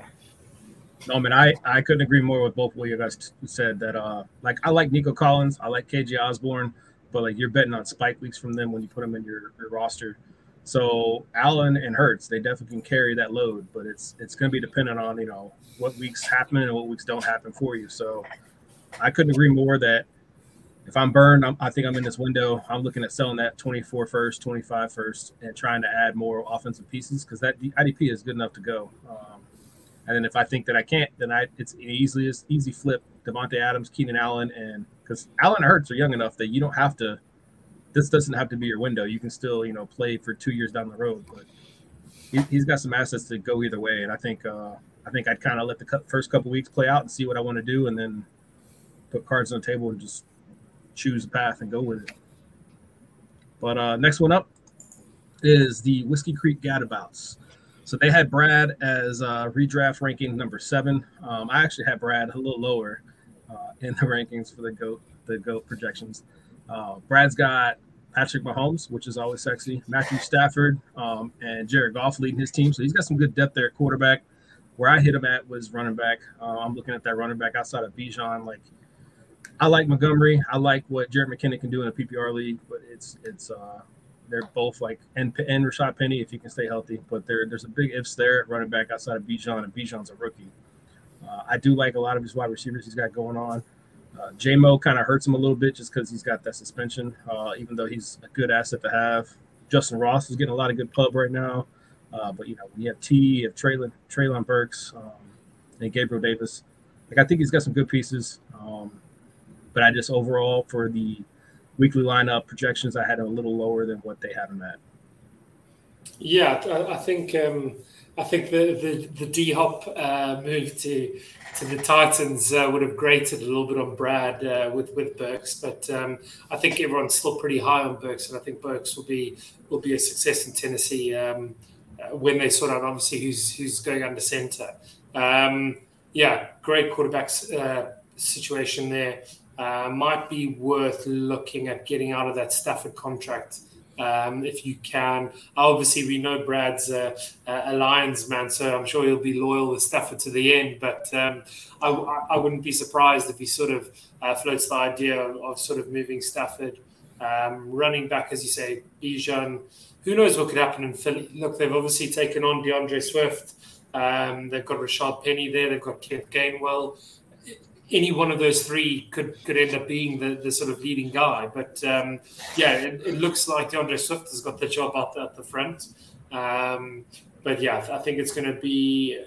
No, man, I, I couldn't agree more with both what you guys said. That uh, like I like Nico Collins, I like KJ Osborn, but like you're betting on spike weeks from them when you put them in your, your roster. So Allen and Hurts, they definitely can carry that load, but it's it's going to be dependent on you know what weeks happen and what weeks don't happen for you. So I couldn't agree more that if I'm burned, I'm, i think I'm in this window. I'm looking at selling that 24 first, 25 first, and trying to add more offensive pieces because that IDP is good enough to go. Um, and then if I think that I can't, then I it's easily as easy flip Davante Adams, Keenan Allen, and because Allen Hurts are young enough that you don't have to. This doesn't have to be your window. You can still you know play for two years down the road, but he, has got some assets to go either way. And I think uh, I think I'd kind of let the first couple weeks play out and see what I want to do, and then put cards on the table and just choose a path and go with it. But uh, next one up is the Whiskey Creek Gadabouts. So they had Brad as uh, redraft ranking number seven. Um, I actually had Brad a little lower uh, in the rankings for the goat the goat projections. Uh, Brad's got Patrick Mahomes, which is always sexy. Matthew Stafford um, and Jared Goff leading his team, so he's got some good depth there at quarterback. Where I hit him at was running back. Uh, I'm looking at that running back outside of Bijan. Like I like Montgomery. I like what Jerick McKinnon can do in a PPR league, but it's it's uh, they're both like and and Rashad Penny if he can stay healthy. But there there's a big ifs there at running back outside of Bijan, and Bijan's a rookie. Uh, I do like a lot of his wide receivers he's got going on. Uh, JMO kind of hurts him a little bit just because he's got that suspension, uh, even though he's a good asset to have. Justin Ross is getting a lot of good pub right now. Uh, but, you know, you have T, you have Treylon, Treylon Burks, um, and Gabriel Davis. Like, I think he's got some good pieces. Um, but I just overall, for the weekly lineup projections, I had a little lower than what they have him at. Yeah, I think um, I think the the, the D Hop uh, move to to the Titans uh, would have grated a little bit on Brad uh, with with Burks, but um, I think everyone's still pretty high on Burks, and I think Burks will be will be a success in Tennessee um, uh, when they sort out obviously who's who's going under center. Um, yeah, great quarterback uh, situation there. Uh, might be worth looking at getting out of that Stafford contract um, if you can. Obviously, we know Brad's uh, a Lions man, so I'm sure he'll be loyal to Stafford to the end. But um, I, I, wouldn't be surprised if he sort of uh, floats the idea of, sort of moving Stafford. Um, running back, as you say, Bijan. Who knows what could happen in Philly? Look, they've obviously taken on D'Andre Swift. Um, they've got Rashad Penny there. They've got Kent Gainwell any one of those three could could end up being the, the sort of leading guy. But um, yeah, it, it, looks like D'Andre Swift has got the job at the, at the front. Um, but yeah, I think it's going to be.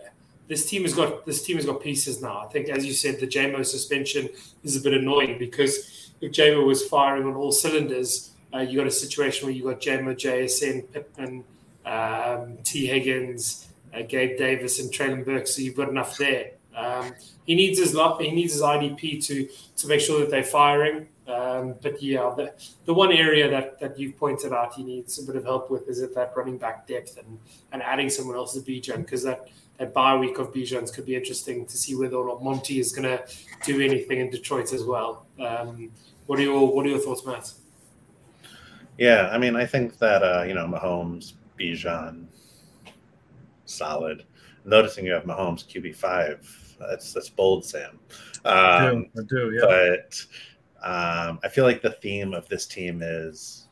This team has got this team has got pieces now. I think, as you said, the JMO suspension is a bit annoying because if JMO was firing on all cylinders, uh, you got a situation where you got JMO, JSN, Pittman, um, Tee Higgins, uh, Gabe Davis, and Treylon Burke. So you've got enough there. Um, he needs his he needs his IDP to to make sure that they're firing. Um, but yeah, the, the one area that, that you've pointed out he needs a bit of help with is at that running back depth and, and adding someone else to Bijan because that, that bye week of Bijan's could be interesting to see whether or not Monty is going to do anything in Detroit as well. Um, what are your what are your thoughts, Matt? Yeah, I mean, I think that uh, you know Mahomes, Bijan, solid. Noticing you have Mahomes QB five that's that's bold, Sam. Um, I, do, I do, yeah. But um, I feel like the theme of this team is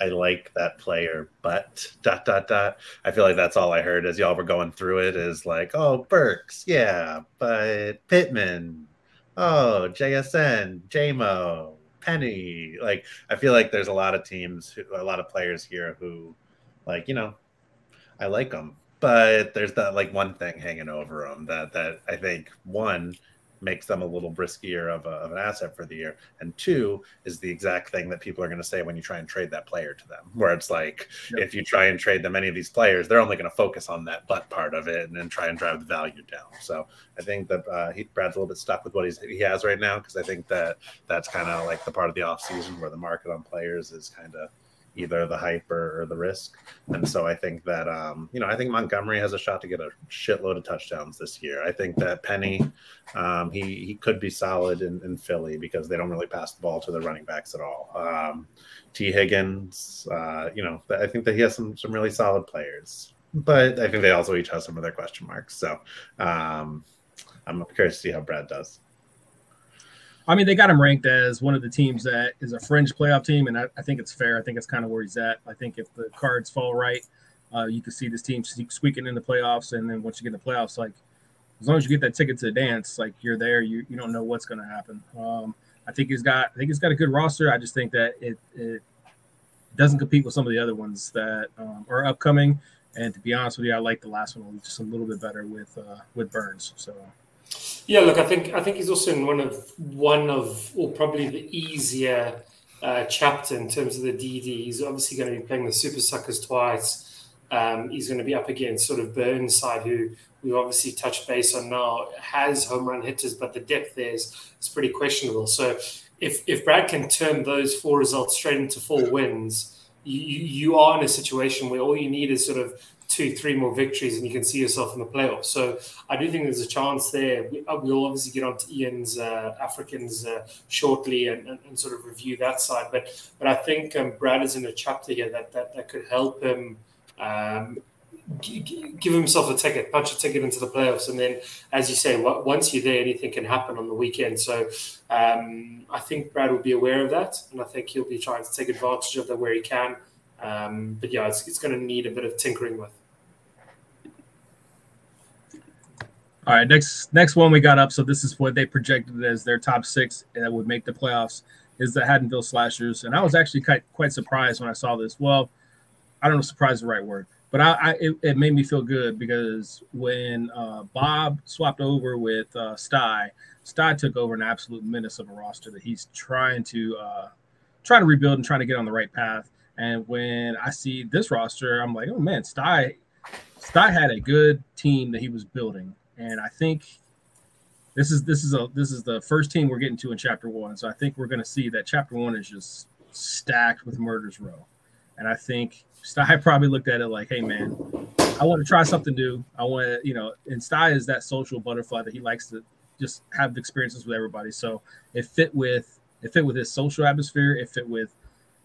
I like that player, but dot dot dot. I feel like that's all I heard as y'all were going through it is like, oh Burks, yeah, but Pittman, oh JSN, JMO, Penny. Like I feel like there's a lot of teams, who, a lot of players here who, like you know, I like them, but there's that like one thing hanging over them that that I think one makes them a little briskier of, a, of, an asset for the year, and two is the exact thing that people are going to say when you try and trade that player to them, where it's like yep. if you try and trade them any of these players, they're only going to focus on that butt part of it and then try and drive the value down. So I think that uh, he, Brad's a little bit stuck with what he's, he has right now because I think that that's kind of like the part of the off season where the market on players is kind of either the hype or, or, the risk. And so I think that um, you know I think Montgomery has a shot to get a shitload of touchdowns this year. I think that Penny um, he he could be solid in, in, Philly because they don't really pass the ball to the running backs at all. Um, Tee Higgins, uh, you know I think that he has some some really solid players, but I think they also each have some of their question marks. So um, I'm curious to see how Brad does. I mean, they got him ranked as one of the teams that is a fringe playoff team, and I, I think it's fair. I think it's kind of where he's at. I think if the cards fall right, uh, you can see this team squeaking in the playoffs, and then once you get in the playoffs, like as long as you get that ticket to the dance, like you're there, you you don't know what's going to happen. Um, I think he's got I think he's got a good roster. I just think that it it doesn't compete with some of the other ones that um, are upcoming. And to be honest with you, I like the last one just a little bit better with uh, with Burns. So yeah, look, I think I think he's also in one of one of, or probably the easier uh, chapter in terms of the DD. He's obviously going to be playing the Super Suckers twice. Um, he's going to be up against sort of Burnside, who we obviously touched base on now, has home run hitters, but the depth there is, is pretty questionable. So if if Brad can turn those four results straight into four wins, you, you are in a situation where all you need is sort of two, three more victories, and you can see yourself in the playoffs. So I do think there's a chance there. We, will uh, obviously get on to Ian's uh, Africans uh, shortly and, and, and, sort of review that side. But but I think um, Brad is in a chapter here that that, that could help him. Um, give himself a ticket, punch a ticket into the playoffs, and then, as you say, once you're there, anything can happen on the weekend. So, um, I think Brad will be aware of that, and I think he'll be trying to take advantage of that where he can. Um, but yeah, it's, it's going to need a bit of tinkering with. All right, next next one we got up. So this is what they projected as their top six that would make the playoffs is the Haddonfield Slashers, and I was actually quite quite surprised when I saw this. Well, I don't know, surprised the right word, but I, I it, it, made me feel good because when uh, Bob swapped over with uh, Sty, Sty took over an absolute menace of a roster that he's trying to uh, trying to rebuild and trying to get on the right path. And when I see this roster, I'm like, oh man, Sty Sty had a good team that he was building, and I think this is this is a this is the first team we're getting to in chapter one. So I think we're going to see that chapter one is just stacked with murders row, and I think Sty probably looked at it like, hey man, I want to try something new. I want to, you know, and Sty is that social butterfly that he likes to just have experiences with everybody. So it fit with it fit with his social atmosphere. It fit with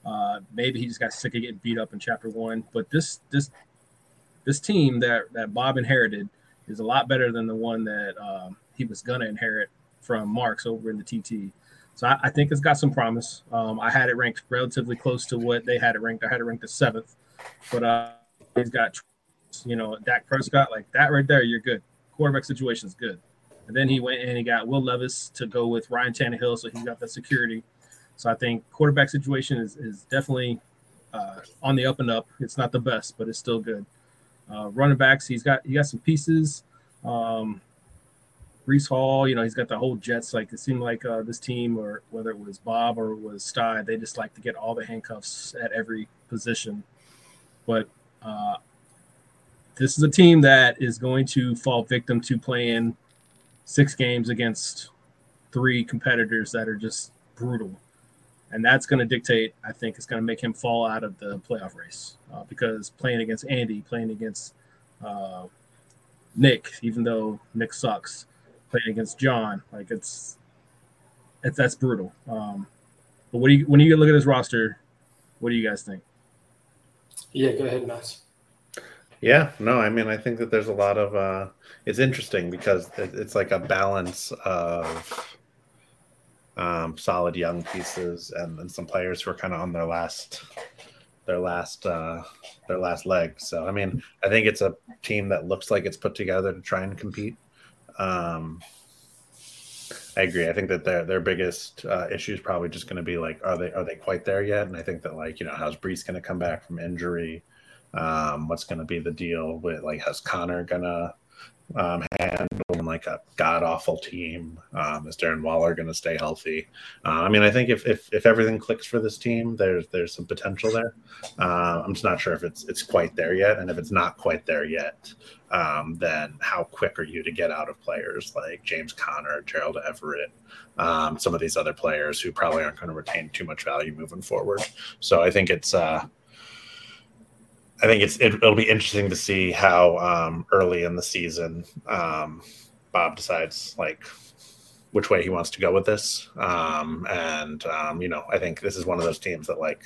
uh, maybe he just got sick of getting beat up in chapter one. But this this this team that that Bob inherited is a lot better than the one that um, he was gonna inherit from Marks over in the TT. So I, I think it's got some promise. Um, I had it ranked relatively close to what they had it ranked. I had it ranked the seventh, but uh, he's got you know Dak Prescott like that right there. You're good. Quarterback situation is good. And then he went and he got Will Levis to go with Ryan Tannehill, so he's got the security. So I think quarterback situation is, is definitely uh, on the up and up. It's not the best, but it's still good. Uh, running backs, he's got he got some pieces. Um, Breece Hall, you know, he's got the whole Jets. Like it seemed like uh, this team, or whether it was Bob or was Sty, they just like to get all the handcuffs at every position. But uh, this is a team that is going to fall victim to playing six games against three competitors that are just brutal. And that's going to dictate, I think, it's going to make him fall out of the playoff race uh, because playing against Andy, playing against uh, Nick, even though Nick sucks, playing against John, like it's, it's that's brutal. Um, but what do you when you look at his roster, what do you guys think? Yeah, go ahead, Matt. Yeah, no, I mean, I think that there's a lot of. Uh, it's interesting because it's like a balance of um, solid young pieces and, and some players who are kind of on their last, their last, uh, their last leg. So, I mean, I think it's a team that looks like it's put together to try and compete. Um, I agree. I think that their their biggest uh, issue is probably just going to be like, are they are they quite there yet? And I think that like you know, how's Breece going to come back from injury? Um, what's going to be the deal with like has Connor gonna um, handle like a god awful team? Um, is Darren Waller going to stay healthy? Uh, I mean, I think if, if if everything clicks for this team, there's there's some potential there. Uh, I'm just not sure if it's it's quite there yet, and if it's not quite there yet, um, then how quick are you to get out of players like James Conner, Gerald Everett, um, some of these other players who probably aren't going to retain too much value moving forward? So I think it's. Uh, I think it's it, will be interesting to see how um, early in the season um, Bob decides like which way he wants to go with this. Um, and um, you know, I think this is one of those teams that like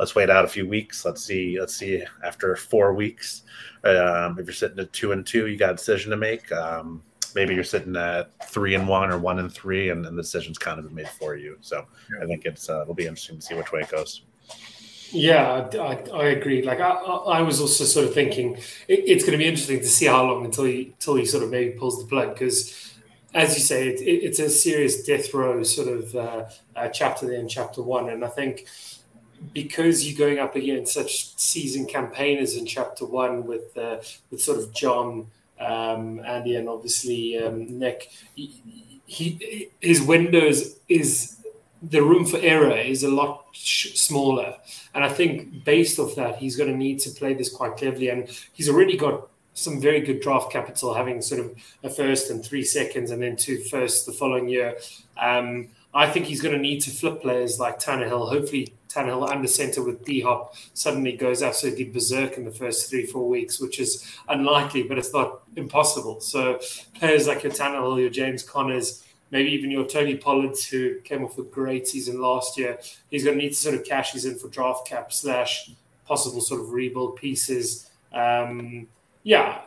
let's wait out a few weeks. Let's see. Let's see after four weeks. Um, if you're sitting at two and two, you got a decision to make. Um, maybe you're sitting at three and one or one and three, and, and the decision's kind of been made for you. So yeah. I think it's uh, it'll be interesting to see which way it goes. Yeah, I, I agree. Like I, I was also sort of thinking it, it's going to be interesting to see how long until he until he sort of maybe pulls the plug because, as you say, it, it, it's a serious death row sort of uh, uh, chapter there in chapter one, and I think because you're going up against such seasoned campaigners in chapter one with uh, with sort of John, um, Andy, and obviously um, Nick, he, he his windows is the room for error is a lot sh- smaller. And I think based off that, he's going to need to play this quite cleverly. And he's already got some very good draft capital, having sort of a first and three seconds, and then two firsts the following year. Um, I think he's going to need to flip players like Tannehill. Hopefully, Tannehill under center with D Hop suddenly goes absolutely berserk in the first three, four weeks, which is unlikely, but it's not impossible. So, players like your Tannehill, your James Conners, maybe even your Tony Pollards, who came off a great season last year, he's going to need to sort of cash these in for draft cap slash possible sort of rebuild pieces. Um, yeah,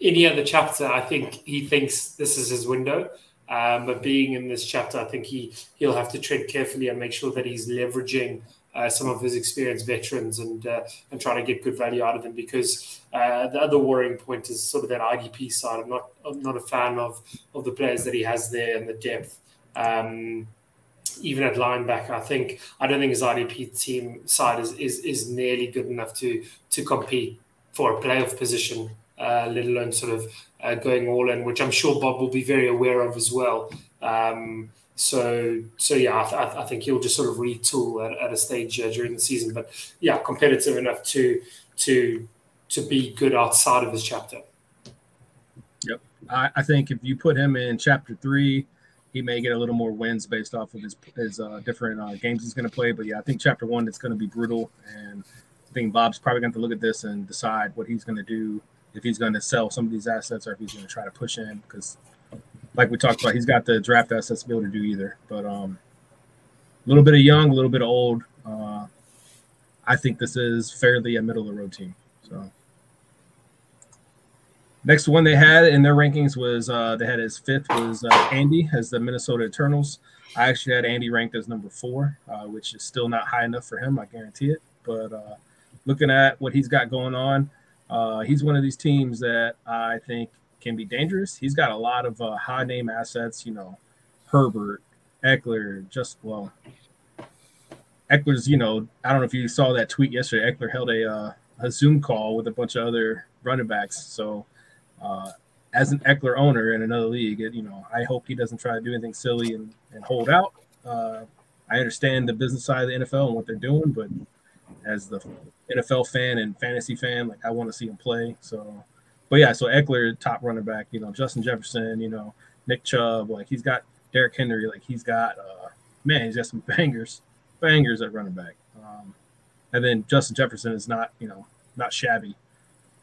any other chapter, I think he thinks this is his window. Um, but being in this chapter, I think he he'll have to tread carefully and make sure that he's leveraging uh, some of his experienced veterans and uh, and trying to get good value out of them because uh, the other worrying point is sort of that IDP side. I'm not I'm not a fan of of the players that he has there and the depth. Um, even at linebacker, I think I don't think his IDP team side is, is is nearly good enough to to compete for a playoff position, uh, let alone sort of uh, going all in, which I'm sure Bob will be very aware of as well. Um, so, so yeah, I, th- I, think he'll just sort of retool at, at a stage uh, during the season. But yeah, competitive enough to to to be good outside of his chapter. Yep, I, I think if you put him in chapter three, he may get a little more wins based off of his his uh, different uh, games he's going to play. But yeah, I think chapter one it's going to be brutal, and I think Bob's probably going to look at this and decide what he's going to do if he's going to sell some of these assets or if he's going to try to push in because like we talked about, he's got the draft assets to be able to do either. But um, a little bit of young, a little bit of old. Uh, I think this is fairly a middle of the road team. So next one they had in their rankings was uh, they had his fifth was uh, Andy as the Minnesota Eternals. I actually had Andy ranked as number four, uh, which is still not high enough for him. I guarantee it. But uh, looking at what he's got going on, uh, he's one of these teams that I think can be dangerous. He's got a lot of uh, high name assets, you know, Herbert, Ekeler, just well, Ekeler's, you know, I don't know if you saw that tweet yesterday. Ekeler held a uh, a Zoom call with a bunch of other running backs. So, uh, as an Ekeler owner in another league, it, you know, I hope he doesn't try to do anything silly and, and hold out. Uh, I understand the business side of the NFL and what they're doing, but as the NFL fan and fantasy fan, like I want to see him play. So but yeah, so Ekeler, top running back, you know, Justin Jefferson, you know, Nick Chubb, like he's got Derrick Henry, like he's got, uh, man, he's got some bangers, bangers at running back. Um, and then Justin Jefferson is not, you know, not shabby.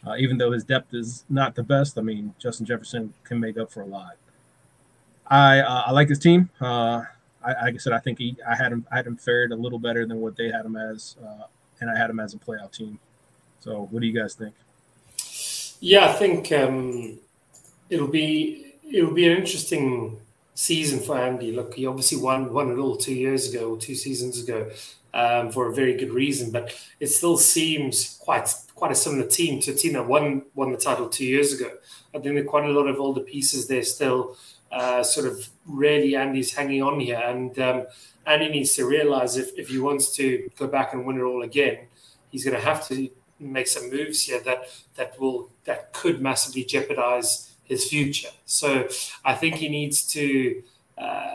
Uh, even though his depth is not the best, I mean, Justin Jefferson can make up for a lot. I uh, I like his team. Uh, I, like I said, I think he, I had him I had him fared a little better than what they had him as, uh, and I had him as a playoff team. So, what do you guys think? Yeah, I think um, it'll be it'll be an interesting season for Andy. Look, he obviously won won it all two years ago two seasons ago um, for a very good reason, but it still seems quite quite a similar team to a team that won won the title two years ago. I think there are quite a lot of older pieces there still. Uh, sort of really Andy's hanging on here, and um, Andy needs to realize if, if he wants to go back and win it all again, he's going to have to make some moves here that that will that could massively jeopardize his future. So I think he needs to. Uh,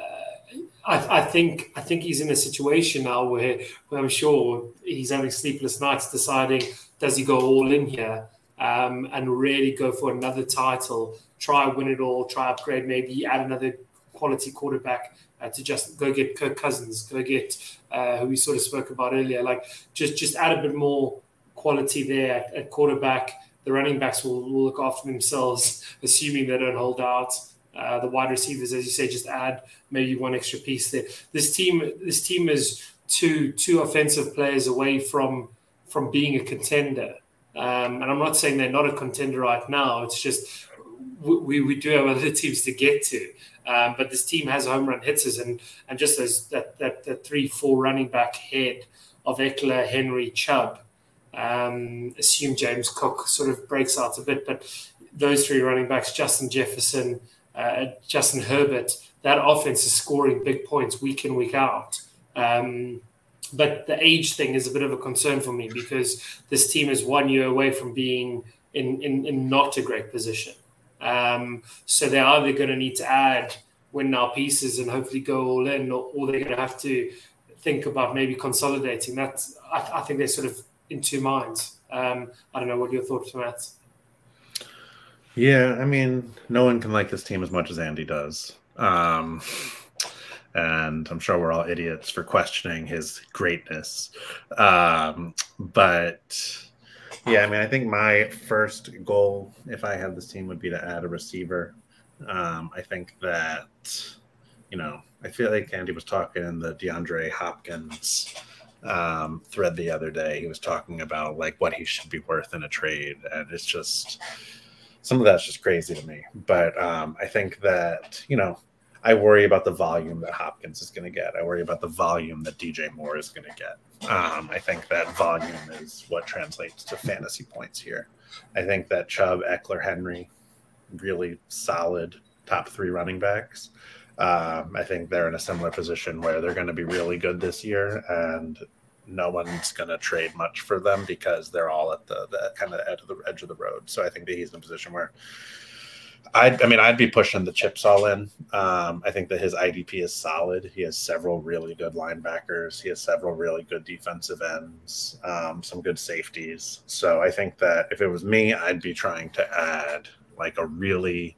I, I, think I think he's in a situation now where, where I'm sure he's having sleepless nights, deciding does he go all in here um, and really go for another title, try win it all, try upgrade, maybe add another quality quarterback uh, to just go get Kirk Cousins, go get uh, who we sort of spoke about earlier, like just just add a bit more quality there at, at quarterback. The running backs will, will, look after themselves, assuming they don't hold out. Uh, the wide receivers, as you say, just add maybe one extra piece there. This team, this team is two two offensive players away from from being a contender. Um, and I'm not saying they're not a contender right now. It's just we, we do have other teams to get to. Um, but this team has home run hitters and and just those that that, that three four running back head of Ekeler, Henry, Chubb um, assume James Cook sort of breaks out a bit, but those three running backs, Justin Jefferson, uh, Justin Herbert, that offense is scoring big points week in, week out. Um, but the age thing is a bit of a concern for me because this team is one year away from being in, in, in not a great position. Um, so they're either going to need to add win now pieces and hopefully go all in, or, or they're going to have to think about maybe consolidating. That's I, I think they're sort of in two minds. Um, I don't know what your thoughts, Matt. Yeah, I mean, no one can like this team as much as Andy does. Um, and I'm sure we're all idiots for questioning his greatness. Um, but yeah, I mean, I think my first goal, if I had this team, would be to add a receiver. Um, I think that, you know, I feel like Andy was talking the DeAndre Hopkins um, thread the other day. He was talking about like what he should be worth in a trade, and it's just some of that's just crazy to me. But um, I think that you know, I worry about the volume that Hopkins is going to get. I worry about the volume that DJ Moore is going to get. Um, I think that volume is what translates to fantasy points here. I think that Chubb, Ekeler, Henry, really solid top three running backs. Um, I think they're in a similar position where they're going to be really good this year, and no one's going to trade much for them because they're all at the, the kind of edge of the edge of the road. So I think that he's in a position where I, I mean, I'd be pushing the chips all in. Um, I think that his IDP is solid. He has several really good linebackers. He has several really good defensive ends, um, some good safeties. So I think that if it was me, I'd be trying to add like a really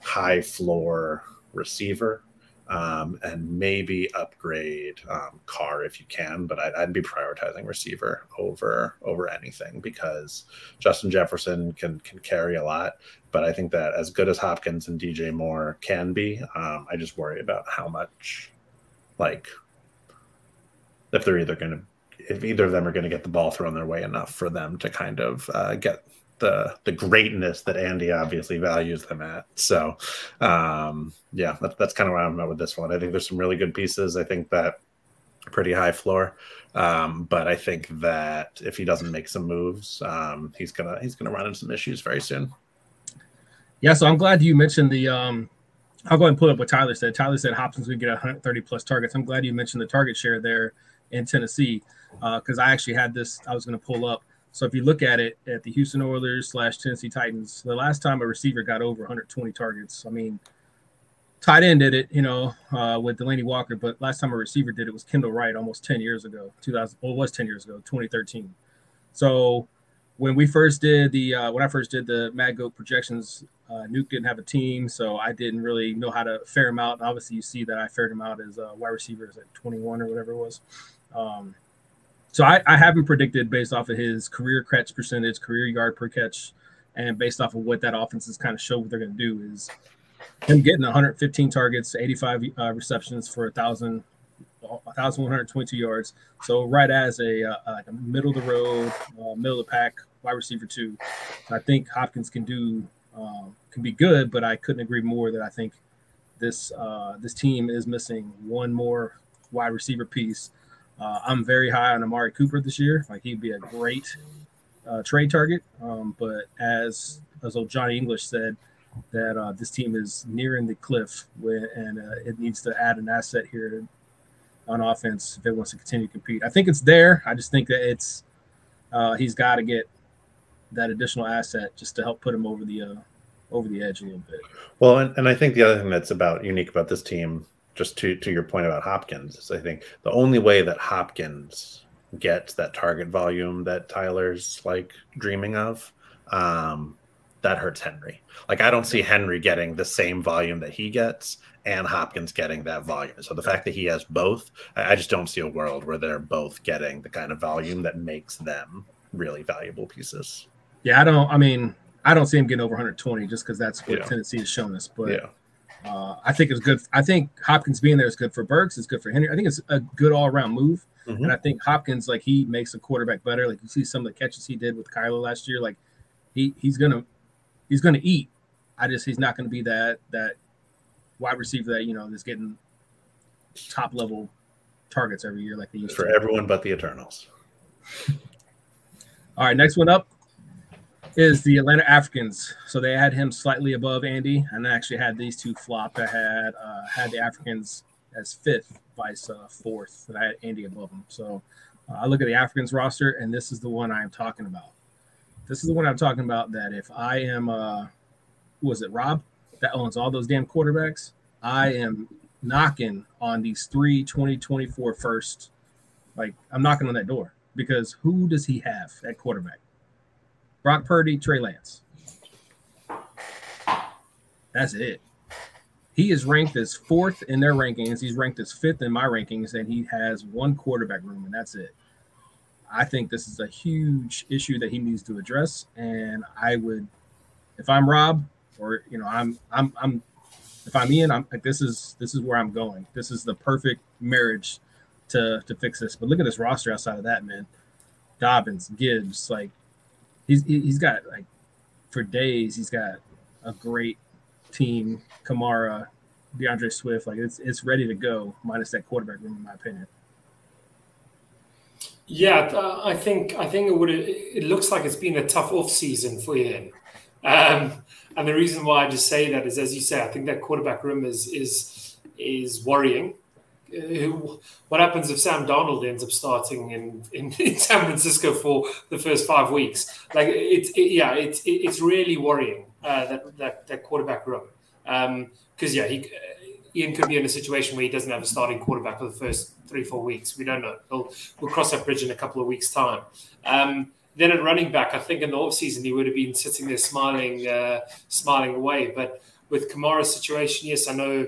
high floor receiver um, and maybe upgrade um, Carr if you can. But I'd, I'd, be prioritizing receiver over over anything because Justin Jefferson can can carry a lot. But I think that as good as Hopkins and DJ Moore can be, um, I just worry about how much, like, if they're either going to if either of them are going to get the ball thrown their way enough for them to kind of uh, get the the greatness that Andy obviously values them at. So, um, yeah, that, that's kind of where I'm at with this one. I think there's some really good pieces. I think that pretty high floor, um, but I think that if he doesn't make some moves, um, he's gonna he's gonna run into some issues very soon. Yeah, so I'm glad you mentioned the. Um, I'll go ahead and pull up what Tyler said. Tyler said Hopkins would get 130 plus targets. I'm glad you mentioned the target share there in Tennessee because uh, I actually had this. I was going to pull up so if you look at it at the Houston Oilers slash Tennessee Titans, the last time a receiver got over 120 targets, I mean, tight end did it, you know, uh, with Delanie Walker, but last time a receiver did it was Kendall Wright almost 10 years ago, 2000. Well, it was 10 years ago, 2013. So when we first did the uh, when I first did the Mad Goat projections, uh, Nuke didn't have a team, so I didn't really know how to fare him out. And obviously, you see that I fared him out as wide receiver at 21 or whatever it was. Um, so I, I haven't predicted based off of his career catch percentage, career yard per catch, and based off of what that offense is kind of show what they're going to do is him getting 115 targets, 85 uh, receptions for thousand. 1,122 yards. So right as a, uh, like a middle of the road, uh, middle of the pack wide receiver two, I think Hopkins can do um, can be good. But I couldn't agree more that I think this uh, this team is missing one more wide receiver piece uh, I'm very high on Amari Cooper this year. Like he'd be a great uh, trade target. Um, but as as old Johnny English said, that uh, this team is nearing the cliff, where, and uh, it needs to add an asset here on offense if it wants to continue to compete. I think it's there. I just think that it's uh, he's got to get that additional asset just to help put him over the uh, over the edge a little bit. Well, and, and I think the other thing that's about unique about this team just to to your point about Hopkins is I think the only way that Hopkins gets that target volume that Tyler's like dreaming of, um, that hurts Henry. Like I don't see Henry getting the same volume that he gets and Hopkins getting that volume. So the fact that he has both, I, I just don't see a world where they're both getting the kind of volume that makes them really valuable pieces. Yeah, I don't. I mean, I don't see him getting over 120 just because that's what yeah. Tennessee has shown us. But yeah. Uh, I think it's good. I think Hopkins being there is good for Burks. It's good for Henry. I think it's a good all around move. Mm-hmm. And I think Hopkins, like he makes a quarterback better. Like you see some of the catches he did with Kyler last year. Like he he's gonna he's gonna eat. I just he's not gonna be that that wide receiver that you know is getting top level targets every year like they used for to. everyone but the Eternals. All right, next one up is the Atlanta Africans. So they had him slightly above Andy, and I actually had these two flopped. I had uh, had the Africans as fifth, vice uh, fourth, and I had Andy above them. So uh, I look at the Africans roster, and this is the one I am talking about. This is the one I'm talking about. That if I am, uh, who was it, Rob, that owns all those damn quarterbacks, I am knocking on these three 2024 first. Like I'm knocking on that door because who does he have at quarterback? Brock Purdy, Trey Lance. That's it. He is ranked as fourth in their rankings. He's ranked as fifth in my rankings, and he has one quarterback room, and that's it. I think this is a huge issue that he needs to address. And I would, if I'm Rob, or you know, I'm I'm I'm if I'm Ian, I'm like this is this is where I'm going. This is the perfect marriage to to fix this. But look at this roster outside of that, man. Dobbins, Gibbs, like he's he's got like for days he's got a great team. Kamara, D'Andre Swift, like it's it's ready to go, minus that quarterback room, in my opinion. Yeah, uh, I think I think it would. It looks like it's been a tough off season for Ian, um, and the reason why I just say that is, as you say, I think that quarterback room is is is worrying. Uh, what happens if Sam Darnold ends up starting in, in, in, San Francisco for the first five weeks? Like it's it, yeah, it's it, it's really worrying uh, that, that that quarterback room because um, yeah, he Ian could be in a situation where he doesn't have a starting quarterback for the first three, four weeks. We don't know. We'll, we'll cross that bridge in a couple of weeks' time. Um, then at running back, I think in the offseason he would have been sitting there smiling, uh, smiling away. But with Kamara's situation, yes, I know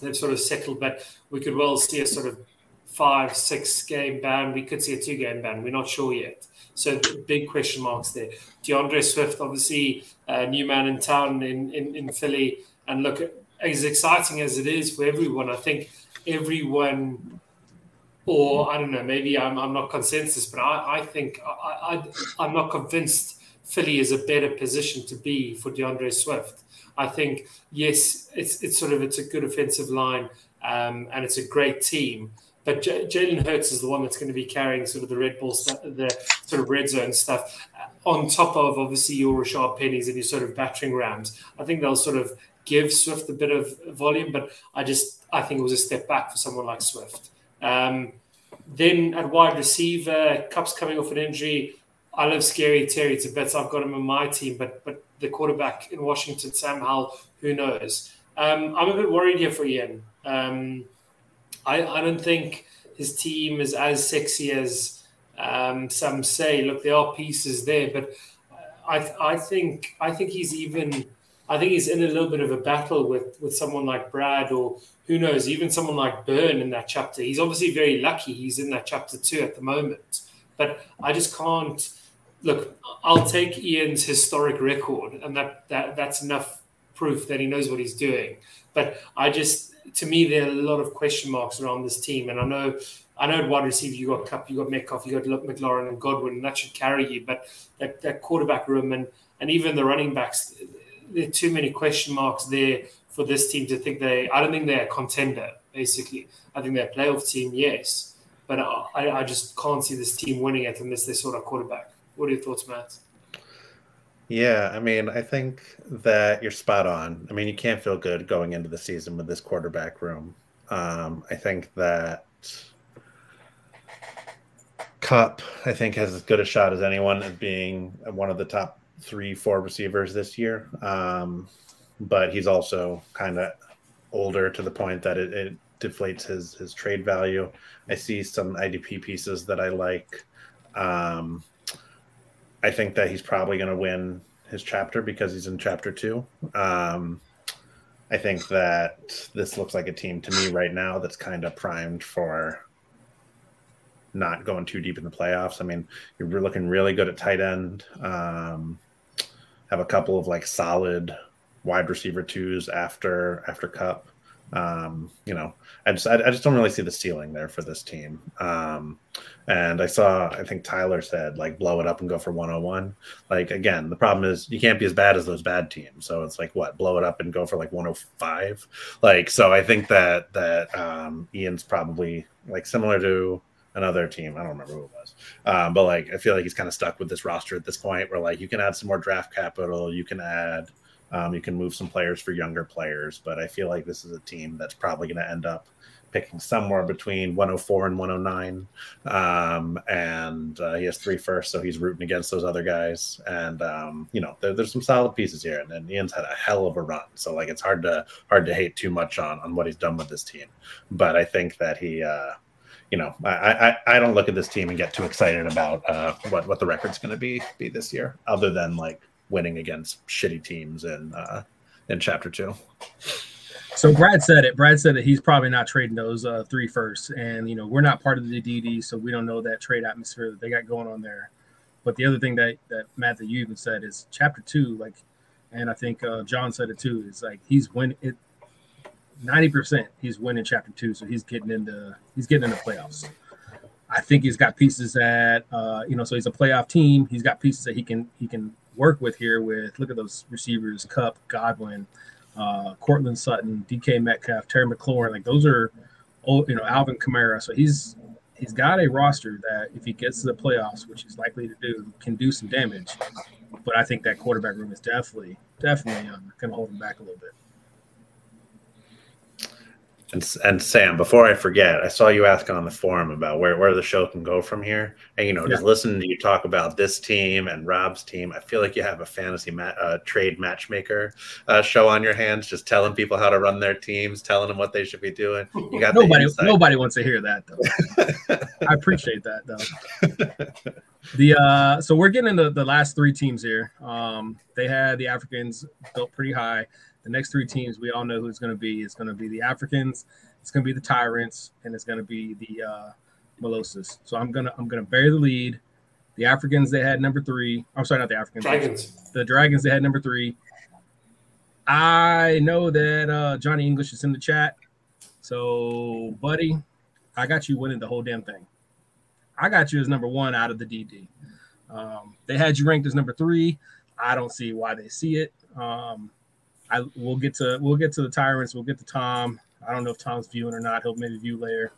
they've sort of settled, but we could well see a sort of five, six game ban. We could see a two game ban. We're not sure yet. So big question marks there. D'Andre Swift, obviously, a new man in town in, in, in Philly. And look, as exciting as it is for everyone, I think everyone, or I don't know, maybe I'm, I'm not consensus, but I, I think I, I, I'm not convinced Philly is a better position to be for D'Andre Swift. I think yes, it's it's sort of it's a good offensive line um, and it's a great team. But J- Jalen Hurts is the one that's going to be carrying sort of the red ball stuff, the sort of red zone stuff, on top of obviously your Rashaad Pennies and your sort of battering rams. I think they'll sort of give Swift a bit of volume, but I just I think it was a step back for someone like Swift. Um, then at wide receiver, Kupp's coming off an injury. I love Scary Terry to bits. I've got him on my team, but but the quarterback in Washington, Sam Howell, who knows? Um, I'm a bit worried here for Ian. Um, I, I don't think his team is as sexy as um, some say. Look, there are pieces there, but I I think I think he's even I think he's in a little bit of a battle with with someone like Brad or who knows, even someone like Burn in that chapter. He's obviously very lucky he's in that chapter too at the moment. But I just can't look. I'll take Ian's historic record, and that, that that's enough proof that he knows what he's doing. But I just, to me, there are a lot of question marks around this team, and I know. I know at wide receiver you got Kupp, you got Metcalf, you got McLaurin and Godwin, and that should carry you. But that, that quarterback room and and even the running backs, there are too many question marks there for this team to think they. I don't think they're a contender. Basically, I think they're a playoff team, yes, but I, I just can't see this team winning it unless they sort of quarterback. What are your thoughts, Matt? Yeah, I mean, I think that you're spot on. I mean, you can't feel good going into the season with this quarterback room. Um, I think that Kupp, I think, has as good a shot as anyone at being one of the top three, four receivers this year. Um, but he's also kind of older to the point that it, it, deflates his his trade value. I see some IDP pieces that I like. Um, I think that he's probably going to win his chapter because he's in chapter two. Um, I think that this looks like a team to me right now that's kind of primed for not going too deep in the playoffs. I mean, you're looking really good at tight end. Um, have a couple of like solid wide receiver twos after after Kupp. Um, you know, I just I, I, just don't really see the ceiling there for this team. Um, and I saw I think Tyler said like blow it up and go for 101. Like again, the problem is you can't be as bad as those bad teams. So it's like what blow it up and go for like 105. Like so I think that that um, Ian's probably like similar to another team. I don't remember who it was, um, but like I feel like he's kind of stuck with this roster at this point, where like you can add some more draft capital, you can add, um, you can move some players for younger players, but I feel like this is a team that's probably going to end up picking somewhere between 104 and 109. Um, and uh, he has three first, so he's rooting against those other guys. And um, you know, there, there's some solid pieces here. And then Ian's had a hell of a run, so like it's hard to hard to hate too much on on what he's done with this team. But I think that he. Uh, you know, I, I, I don't look at this team and get too excited about uh, what what the record's going to be be this year, other than like winning against shitty teams in uh, in chapter two. So Brad said it. Brad said that he's probably not trading those uh, three first, and you know we're not part of the DD, so we don't know that trade atmosphere that they got going on there. But the other thing that that Matt that you even said is chapter two, like, and I think uh, John said it too. Is like he's winning it ninety percent he's winning chapter two, so he's getting into he's getting into playoffs. I think he's got pieces that uh, you know, so he's a playoff team. He's got pieces that he can he can work with here. With look at those receivers, Kupp, Godwin, uh, Courtland Sutton, DK Metcalf, Terry McLaurin. Like those are, old, you know, Alvin Kamara. So he's he's got a roster that if he gets to the playoffs, which he's likely to do, can do some damage. But I think that quarterback room is definitely definitely uh, going to hold him back a little bit. And, and Sam, before I forget, I saw you asking on the forum about where, where the show can go from here. And, you know, yeah. just listening to you talk about this team and Rob's team, I feel like you have a fantasy ma- uh, trade matchmaker uh, show on your hands, just telling people how to run their teams, telling them what they should be doing. You got nobody, nobody wants to hear that, though. I appreciate that, though. the uh, So we're getting into the last three teams here. Um, they had the Africans built pretty high. The next three teams, we all know who it's going to be. It's going to be the Africans, it's going to be the Tyrants, and it's going to be the uh. So I'm gonna I'm gonna bury the lead. The Africans they had number three. I'm sorry, not the Africans. Dragons. The Dragons they had number three. I know that uh, Johnny English is in the chat. So, buddy, I got you winning the whole damn thing. I got you as number one out of the DD. Um, they had you ranked as number three. I don't see why they see it. Um, I we'll get to we'll get to the tyrants. We'll get to Tom. I don't know if Tom's viewing or not. He'll maybe view later.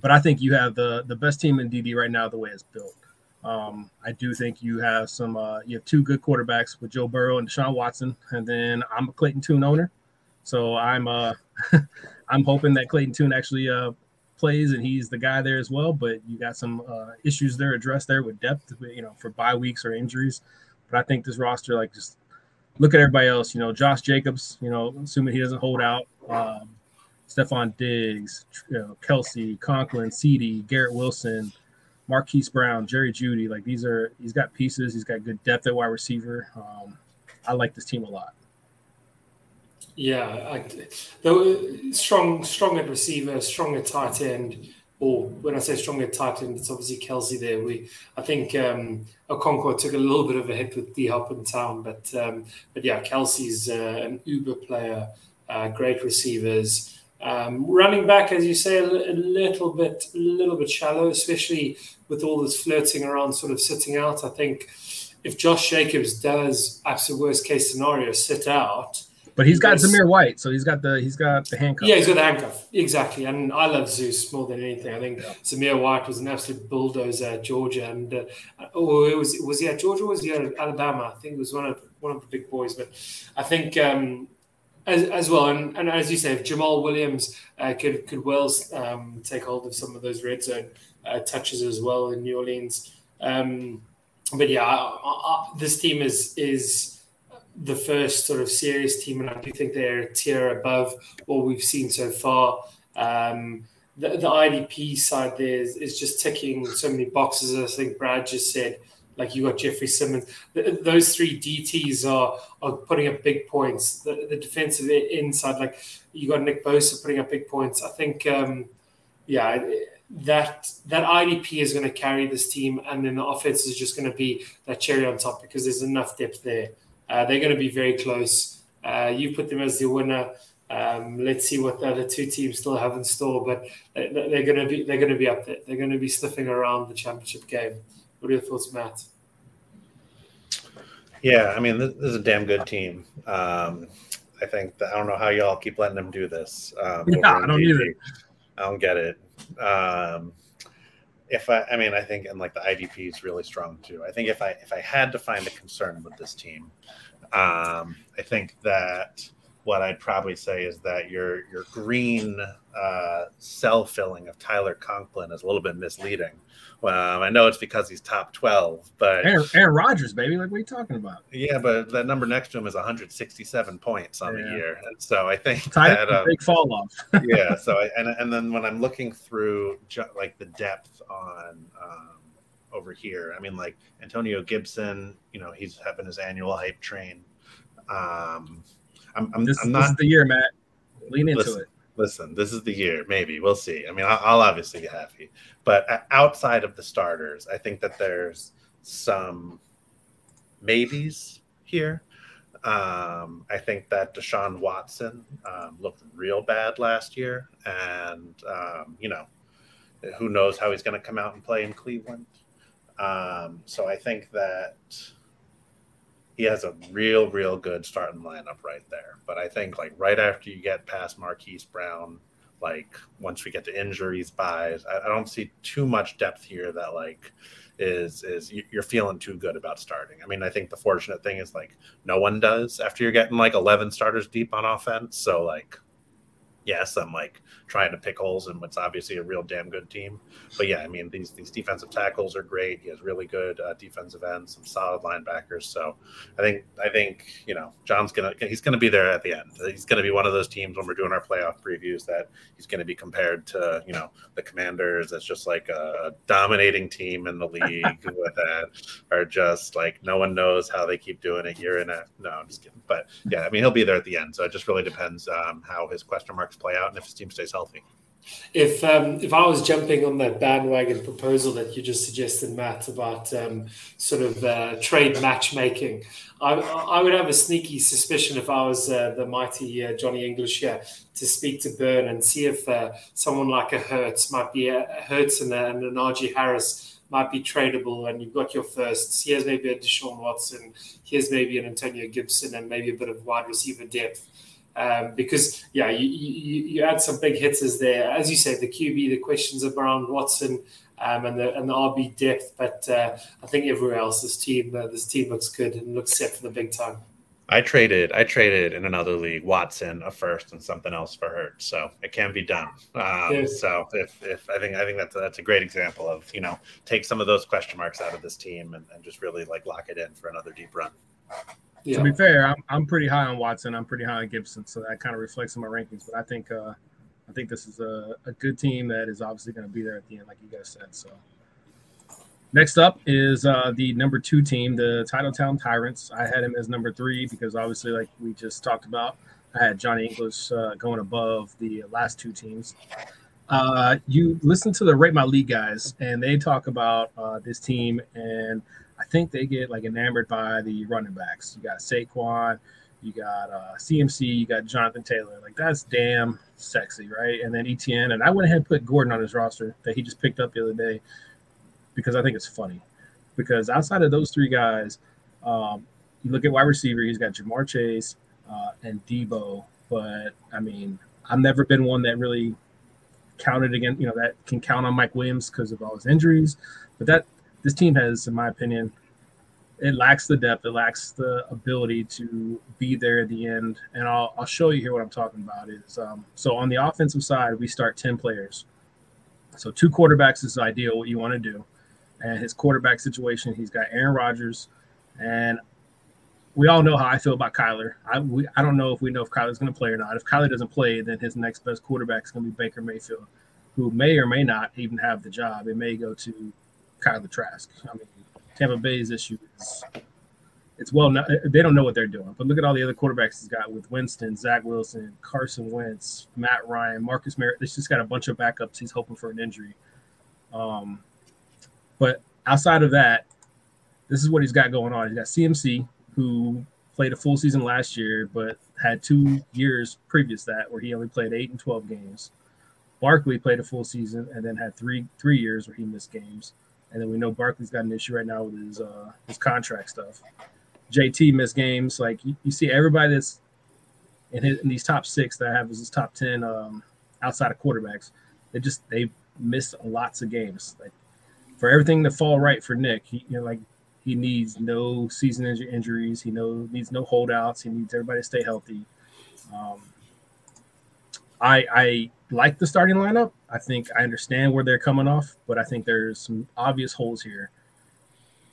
But I think you have the the best team in DD right now the way it's built. Um, I do think you have some uh, you have two good quarterbacks with Joe Burrow and Deshaun Watson, and then I'm a Clayton Tune owner, so I'm uh I'm hoping that Clayton Tune actually uh plays and he's the guy there as well. But you got some uh, issues there addressed there with depth, you know, for bye weeks or injuries. But I think this roster like just look at everybody else. You know, Josh Jacobs. You know, assuming he doesn't hold out. Um, Stefon Diggs, you know, Kelce, Conklin, CeeDee, Garrett Wilson, Marquise Brown, Jerry Jeudy. Like these are, he's got pieces. He's got good depth at wide receiver. Um, I like this team a lot. Yeah, I, though strong, strong at receiver, strong at tight end or when I say strongly tight end, it's obviously Kelce there. We, I think um, Okonkwo took a little bit of a hit with D Hop in town, but um, but yeah, Kelce's uh, an uber player, uh, great receivers. Um, running back, as you say, a, little bit, a little bit shallow, especially with all this flirting around, sort of sitting out. I think if Josh Jacobs does, absolute worst case scenario, sit out, but he's got Zamir White, so he's got the he's got the handcuff. Yeah, he's got the handcuff exactly. And I love Zeus more than anything. I think yeah. Zamir White was an absolute bulldozer at Georgia, and uh, oh, it was was he at Georgia? was he at Alabama? I think it was one of one of the big boys. But I think um, as, as well, and, and as you say, if Jamaal Williams uh, could could well um, take hold of some of those red zone uh, touches as well in New Orleans. Um, but yeah, I, I, this team is is the first sort of serious team, and I do think they're a tier above what we've seen so far. Um, the, the IDP side there is, is, just ticking so many boxes. I think Brad just said, like you got Jeffrey Simmons. The, those three DTs are are putting up big points. The, the, defensive inside, like you got Nick Bosa putting up big points. I think, um, yeah, that that IDP is going to carry this team, and then the offense is just going to be that cherry on top because there's enough depth there. Uh, they're going to be very close. Uh, you put them as the winner. Um, let's see what the other two teams still have in store, but they're going to be they're going to be up there. They're going to be sniffing around the championship game. What are your thoughts, Matt? Yeah, I mean, this, is a damn good team. Um, I think that, I don't know how y'all keep letting them do this. Um, yeah, I don't either. I don't get it. Um, if I, I mean, I think, and like the IDP is really strong too. I think if I if I had to find a concern with this team, um, I think that what I'd probably say is that your your green uh, cell filling of Tyler Conklin is a little bit misleading. Well, I know it's because he's top twelve, but Aaron, Aaron Rodgers, baby, like what are you talking about? Yeah, but that number next to him is 167 points on yeah. the year, and so I think Tight, that um, big fall off. yeah, so I, and and then when I'm looking through ju- like the depth on. Um, over here. I mean, like Antonio Gibson, you know, he's having his annual hype train. Um, I'm, I'm, this, I'm not, this is the year, Matt. Lean into listen, it. Listen, this is the year. Maybe we'll see. I mean, I'll, obviously be happy, but outside of the starters, I think that there's some maybes here. Um, I think that Deshaun Watson um, looked real bad last year, and um, you know, who knows how he's going to come out and play in Cleveland. Um, so I think that he has a real, real good starting lineup right there. But I think like right after you get past Marquise Brown, like once we get to injuries, byes, I, I don't see too much depth here that like is is you're feeling too good about starting. I mean, I think the fortunate thing is like no one does after you're getting like 11 starters deep on offense. So like yes, I'm like trying to pick holes in what's obviously a real damn good team. But yeah, I mean these these defensive tackles are great. He has really good uh, defensive ends, some solid linebackers. So I think I think you know John's gonna he's gonna be there at the end. He's gonna be one of those teams when we're doing our playoff previews that he's gonna be compared to you know the Commanders. That's just like a dominating team in the league with that are just like no one knows how they keep doing it year in a no I'm just kidding. But yeah, I mean he'll be there at the end. So it just really depends um, how his question marks play out and if his team stays healthy. If um, if I was jumping on that bandwagon proposal that you just suggested, Matt, about um, sort of uh, trade matchmaking, I, I, would have a sneaky suspicion if I was uh, the mighty uh, Johnny English here to speak to Burn and see if uh, someone like a Hurts might be a Hurts, and, and an Najee Harris might be tradable, and you've got your firsts. Here's maybe a Deshaun Watson. Here's maybe an Antonio Gibson, and maybe a bit of wide receiver depth um, because yeah, you, you, you add some big hitters there. As you said, the QB, the questions around Watson um, and the and the RB depth, but uh, I think everywhere else, this team uh, this team looks good and looks set for the big time. I traded I traded in another league Watson a first and something else for Hurt, so it can be done. Um, yes. So if, if I think I think that's a, that's a great example of you know take some of those question marks out of this team and, and just really like lock it in for another deep run. Yeah. To be fair, I'm, I'm pretty high on Watson. I'm pretty high on Gibson, so that kind of reflects in my rankings. But I think uh, I think this is a, a good team that is obviously going to be there at the end, like you guys said. So next up is uh, the number two team, the Titletown Tyrants. I had him as number three because obviously, like we just talked about, I had Johnny English uh, going above the last two teams. Uh, you listen to the Rate My League guys, and they talk about uh, this team and – I think they get like enamored by the running backs. You got Saquon, you got uh, CMC, you got Jonathan Taylor. Like that's damn sexy, right? And then ETN, and I went ahead and put Gordon on his roster that he just picked up the other day because I think it's funny. Because outside of those three guys, um, you look at wide receiver, he's got Ja'Marr Chase uh, and Deebo. But I mean, I've never been one that really counted again, you know, that can count on Mike Williams because of all his injuries. But that this team has, in my opinion, it lacks the depth, it lacks the ability to be there at the end. And I'll, I'll show you here what I'm talking about. Is um, so on the offensive side, we start 10 players. So two quarterbacks is ideal, what you want to do. And his quarterback situation, he's got Aaron Rodgers, and we all know how I feel about Kyler. I we, I don't know if we know if Kyler's going to play or not. If Kyler doesn't play, then his next best quarterback is going to be Baker Mayfield, who may or may not even have the job. It may go to Kyler Trask. I mean, Tampa Bay's issue is it's well they don't know what they're doing. But look at all the other quarterbacks he's got with Winston, Zach Wilson, Carson Wentz, Matt Ryan, Marcus Mariota. He's just got a bunch of backups. He's hoping for an injury. Um, but outside of that, this is what he's got going on. He's got CMC, who played a full season last year, but had two years previous that where he only played eight and twelve games. Barkley played a full season and then had three three years where he missed games. And then we know Barkley's got an issue right now with his uh, his contract stuff. JT missed games. Like you, you see everybody that's in, his, in, these top six that I have is his top ten um, outside of quarterbacks. They just they missed lots of games. Like for everything to fall right for Nick, he you know like he needs no season injuries. He no needs no holdouts. He needs everybody to stay healthy. Um, I I like the starting lineup. I think I understand where they're coming off, but I think there's some obvious holes here,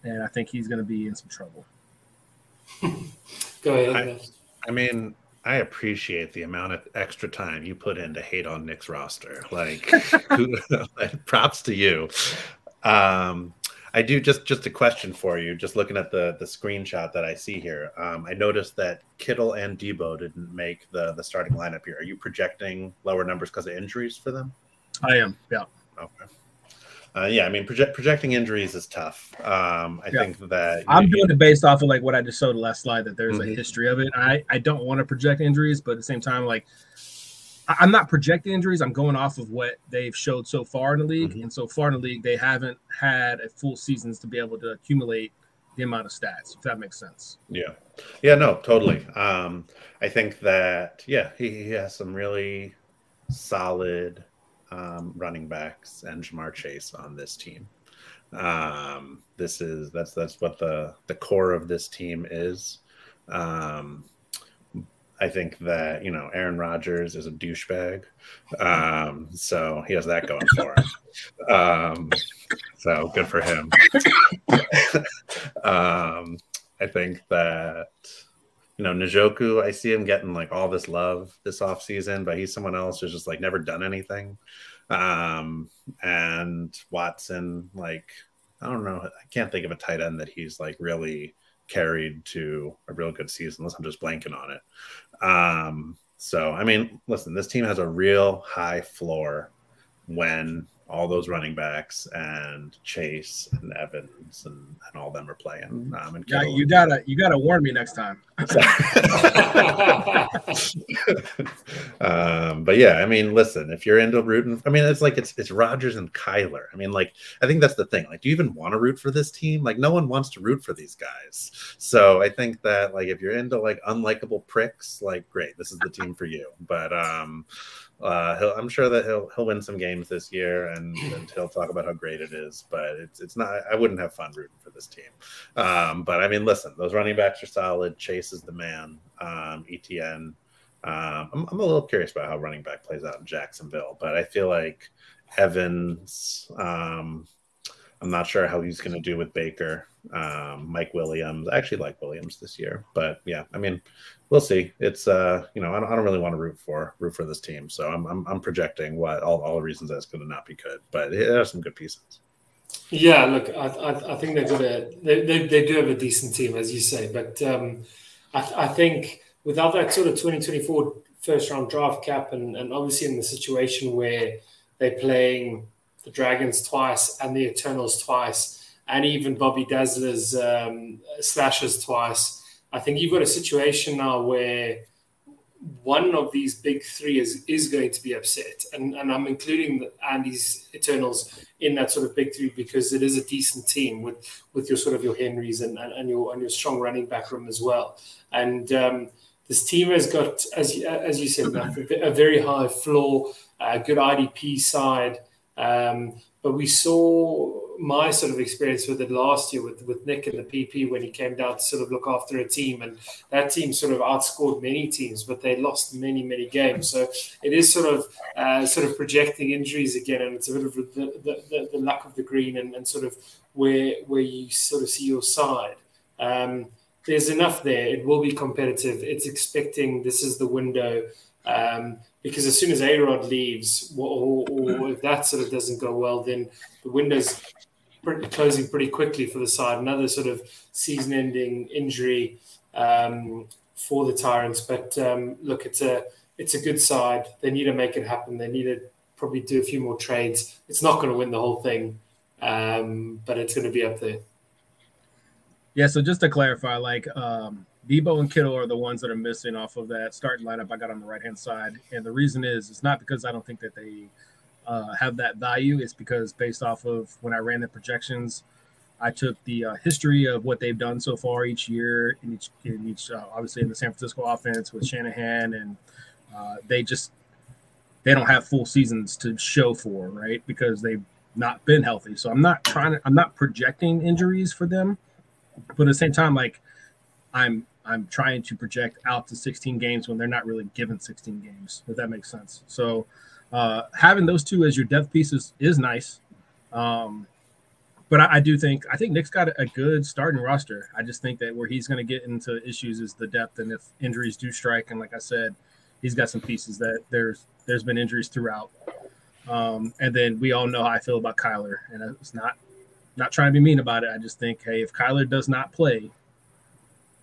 and I think he's going to be in some trouble. Go ahead. I, I, mean, I appreciate the amount of extra time you put in to hate on Nick's roster. Like, props to you. Um, I do just just a question for you. Just looking at the the screenshot that I see here, um, I noticed that Kittle and Deebo didn't make the the starting lineup here. Are you projecting lower numbers because of injuries for them? I am. Yeah. Okay. Uh, yeah, I mean, project, projecting injuries is tough. Um, I yeah. think that I'm doing it based off of like what I just showed the last slide that there's mm-hmm. a history of it. I I don't want to project injuries, but at the same time, like I'm not projecting injuries. I'm going off of what they've showed so far in the league, mm-hmm. and so far in the league, they haven't had a full seasons to be able to accumulate the amount of stats, if that makes sense. Yeah. Yeah, no, totally. Um, I think that, yeah, he, he has some really solid um, running backs and Ja'Marr Chase on this team. Um, this is that's that's what the the core of this team is. Um, I think that you know Aaron Rodgers is a douchebag, um, so he has that going for him. Um, so good for him. um, I think that you know Njoku, I see him getting like all this love this offseason, but he's someone else who's just like never done anything. Um, and Watson, like I don't know, I can't think of a tight end that he's like really carried to a real good season unless I'm just blanking on it. Um, so, I mean, listen, this team has a real high floor when all those running backs and Chase and Evans and, and all them are playing. Um, and yeah, you gotta you gotta warn me next time. um, but yeah, I mean, listen, if you're into rooting, I mean, it's like it's it's Rodgers and Kyler. I mean, like I think that's the thing. Like, do you even want to root for this team? Like, no one wants to root for these guys. So I think that like if you're into like unlikable pricks, like great, this is the team for you. But um uh, I'm sure that he'll he'll win some games this year, and, and, he'll talk about how great it is. But it's it's not. I wouldn't have fun rooting for this team. Um, but I mean, listen, those running backs are solid. Chase is the man. Um, ETN. Um, I'm, I'm a little curious about how running back plays out in Jacksonville, but I feel like Evans. Um, I'm not sure how he's going to do with Baker. Um, Mike Williams. I actually like Williams this year, but yeah, I mean, we'll see. It's uh, you know, I don't, I don't really want to root for root for this team, so I'm I'm, I'm projecting what all, all the reasons that's going to not be good, but there are some good pieces. Yeah, look, I, I, I think they've got a they, they, they, do have a decent team, as you say, but um, I, I think without that sort of 2024 first round draft cap, and, and obviously in the situation where they're playing the Dragons twice and the Eternals twice, and even Bobby Dazzler's um, slashes twice I think you've got a situation now where one of these big three is is going to be upset, and and I'm including Andy's Eternals in that sort of big three because it is a decent team with with your sort of your Henrys and and, your and your strong running back room as well, and. Um, this team has got, as as you said, a very high floor, a good IDP side, um, but we saw my sort of experience with it last year with, with Nick and the PP when he came down to sort of look after a team, and that team sort of outscored many teams, but they lost many many games. So it is sort of uh, sort of projecting injuries again, and it's a bit of the, the, the, the luck of the green and, and, sort of where where you sort of see your side. Um, there's enough there. It will be competitive. It's expecting this is the window. Um, because as soon as Arod leaves, or, or, if that sort of doesn't go well, then the window's pretty, closing pretty quickly for the side. Another sort of season-ending injury um, for the Tyrants. But um, look, it's a it's a good side. They need to make it happen. They need to probably do a few more trades. It's not going to win the whole thing, um, but it's going to be up there. Yeah. So just to clarify, like um, Deebo and Kittle are the ones that are missing off of that starting lineup I got on the right hand side, and the reason is it's not because I don't think that they uh, have that value. It's because based off of when I ran the projections, I took the uh, history of what they've done so far each year in each in each uh, obviously in the San Francisco offense with Shanahan, and uh, they just they don't have full seasons to show for right because they've not been healthy. So I'm not trying to I'm not projecting injuries for them, but at the same time, like I'm I'm trying to project out to 16 games when they're not really given 16 games. If that makes sense. So uh, having those two as your depth pieces is nice. Um, but I, I, do think I think Nick's got a good starting roster. I just think that where he's going to get into issues is the depth, and if injuries do strike, and like I said, he's got some pieces that there's there's been injuries throughout. Um, and then we all know how I feel about Kyler, and it's not not trying to be mean about it. I just think, hey, if Kyler does not play,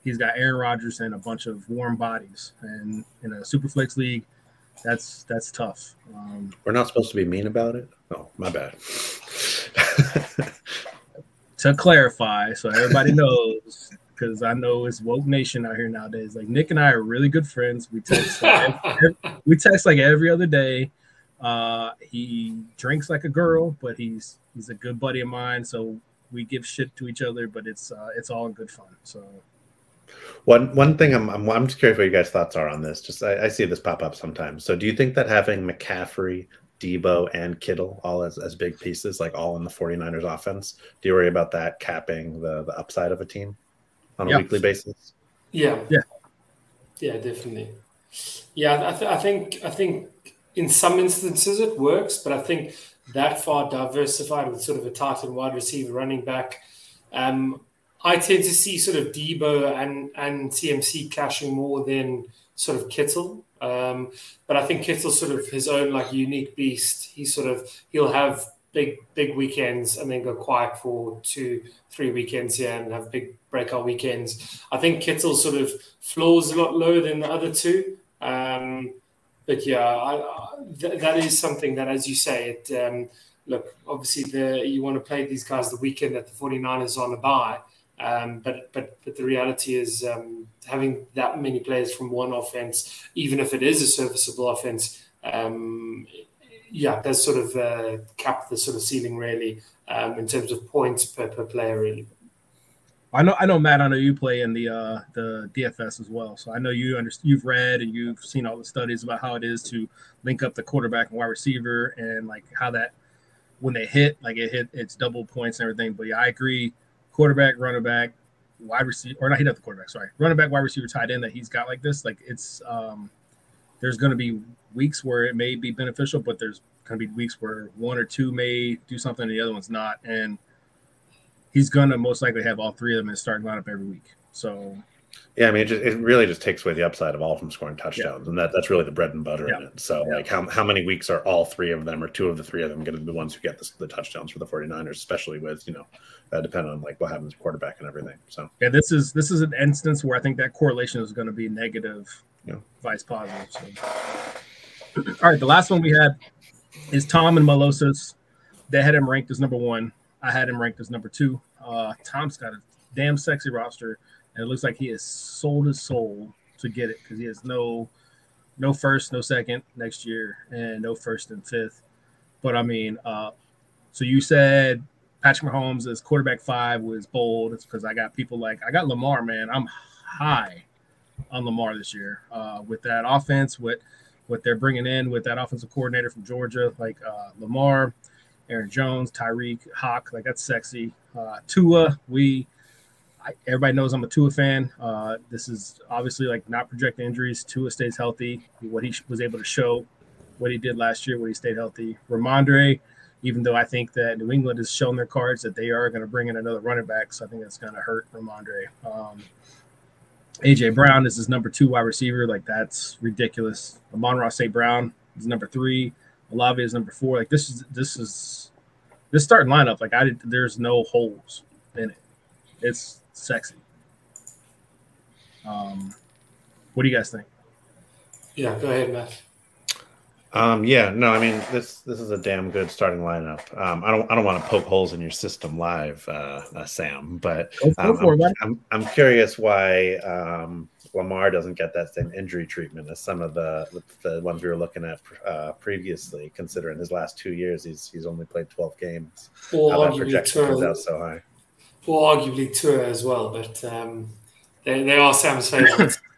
he's got Aaron Rodgers and a bunch of warm bodies, and in a Superflex league, that's that's tough. Um, We're not supposed to be mean about it. Oh, my bad. to clarify, so everybody knows, because I know it's woke nation out here nowadays. Like Nick and I are really good friends. We text like every, we text like every other day. Uh, he drinks like a girl, but he's he's a good buddy of mine. So we give shit to each other, but it's uh, it's all in good fun. So one one thing I'm, I'm I'm just curious what you guys' thoughts are on this. Just I, I see this pop up sometimes. So do you think that having McCaffrey, Deebo, and Kittle all as, as big pieces, like all in the 49ers offense, do you worry about that capping the, the upside of a team on a Yeah. weekly basis? Yeah. Yeah. Yeah, definitely. Yeah, I, th- I think I think in some instances it works, but I think that far diversified with sort of a tight end wide receiver running back. Um, I tend to see sort of Deebo and and CMC clashing more than sort of Kittle. Um, but I think Kittle's sort of his own like unique beast. He sort of he'll have big big weekends and then go quiet for two three weekends here and have big breakout weekends. I think Kittle sort of floors a lot lower than the other two. Um, but yeah, I, I, th- that is something that, as you say, it um, look obviously the you want to play these guys the weekend that the 49ers are on a bye. Um, but but but the reality is um, having that many players from one offense, even if it is a serviceable offense, um, yeah, does sort of uh, cap the sort of ceiling really um, in terms of points per, per player really. I know, I know, Matt. I know you play in the uh, the DFS as well, so I know you understand. You've read and you've seen all the studies about how it is to link up the quarterback and wide receiver, and like how that when they hit, like it hit, it's double points and everything. But yeah, I agree. Quarterback, running back, wide receiver, or not hit up the quarterback. Sorry, running back, wide receiver, tight end that he's got like this. Like it's um, there's going to be weeks where it may be beneficial, but there's going to be weeks where one or two may do something and the other one's not, and he's gonna most likely have all three of them in starting lineup every week. So Yeah, I mean, it, just, it really just takes away the upside of all of them scoring touchdowns, and that, that's really the bread and butter in it. So, Yeah. like, how, how many weeks are all three of them or two of the three of them going to be the ones who get the, the touchdowns for the 49ers, especially with, you know, uh, depending on like what happens to quarterback and everything. So, yeah, this is this is an instance where I think that correlation is going to be negative, Yeah. vice positive. So. All right, the last one we had is Tom and Melosas. They had him ranked as number one. I had him ranked as number two. Uh, Tom's got a damn sexy roster, and it looks like he has sold his soul to get it because he has no no first, no second next year, and no first and fifth. But I mean, uh, so you said Patrick Mahomes as quarterback five was bold. It's because I got people like I got Lamar, man. I'm high on Lamar this year uh, with that offense, with what they're bringing in with that offensive coordinator from Georgia, like uh, Lamar, Aaron Jones, Tyreek, Hock. Like that's sexy. Uh, Tua, we. I, everybody knows I'm a Tua fan. Uh, this is obviously like not projecting injuries. Tua stays healthy. What he was able to show, what he did last year, when he stayed healthy. Rhamondre, even though I think that New England has shown their cards that they are going to bring in another running back, so I think that's going to hurt Rhamondre. Um, AJ Brown is his number two wide receiver. Like that's ridiculous. Amon-Ra St. Brown is number three. Olave is number four. Like this is this is this starting lineup. Like I did, there's no holes in it. It's sexy. Um, what do you guys think? Yeah, go ahead, Matt. um, yeah, no, I mean, this this is a damn good starting lineup. Um, I don't I don't want to poke holes in your system live, uh, uh, Sam, but Go, go um, I'm. I'm, I'm curious why um, Lamar doesn't get that same injury treatment as some of the the ones we were looking at uh, previously. Considering his last two years, he's he's only played 12 games. Or How that arguably projection comes out so high. Or arguably Tua as well, but um, they, they are Sam's favorites.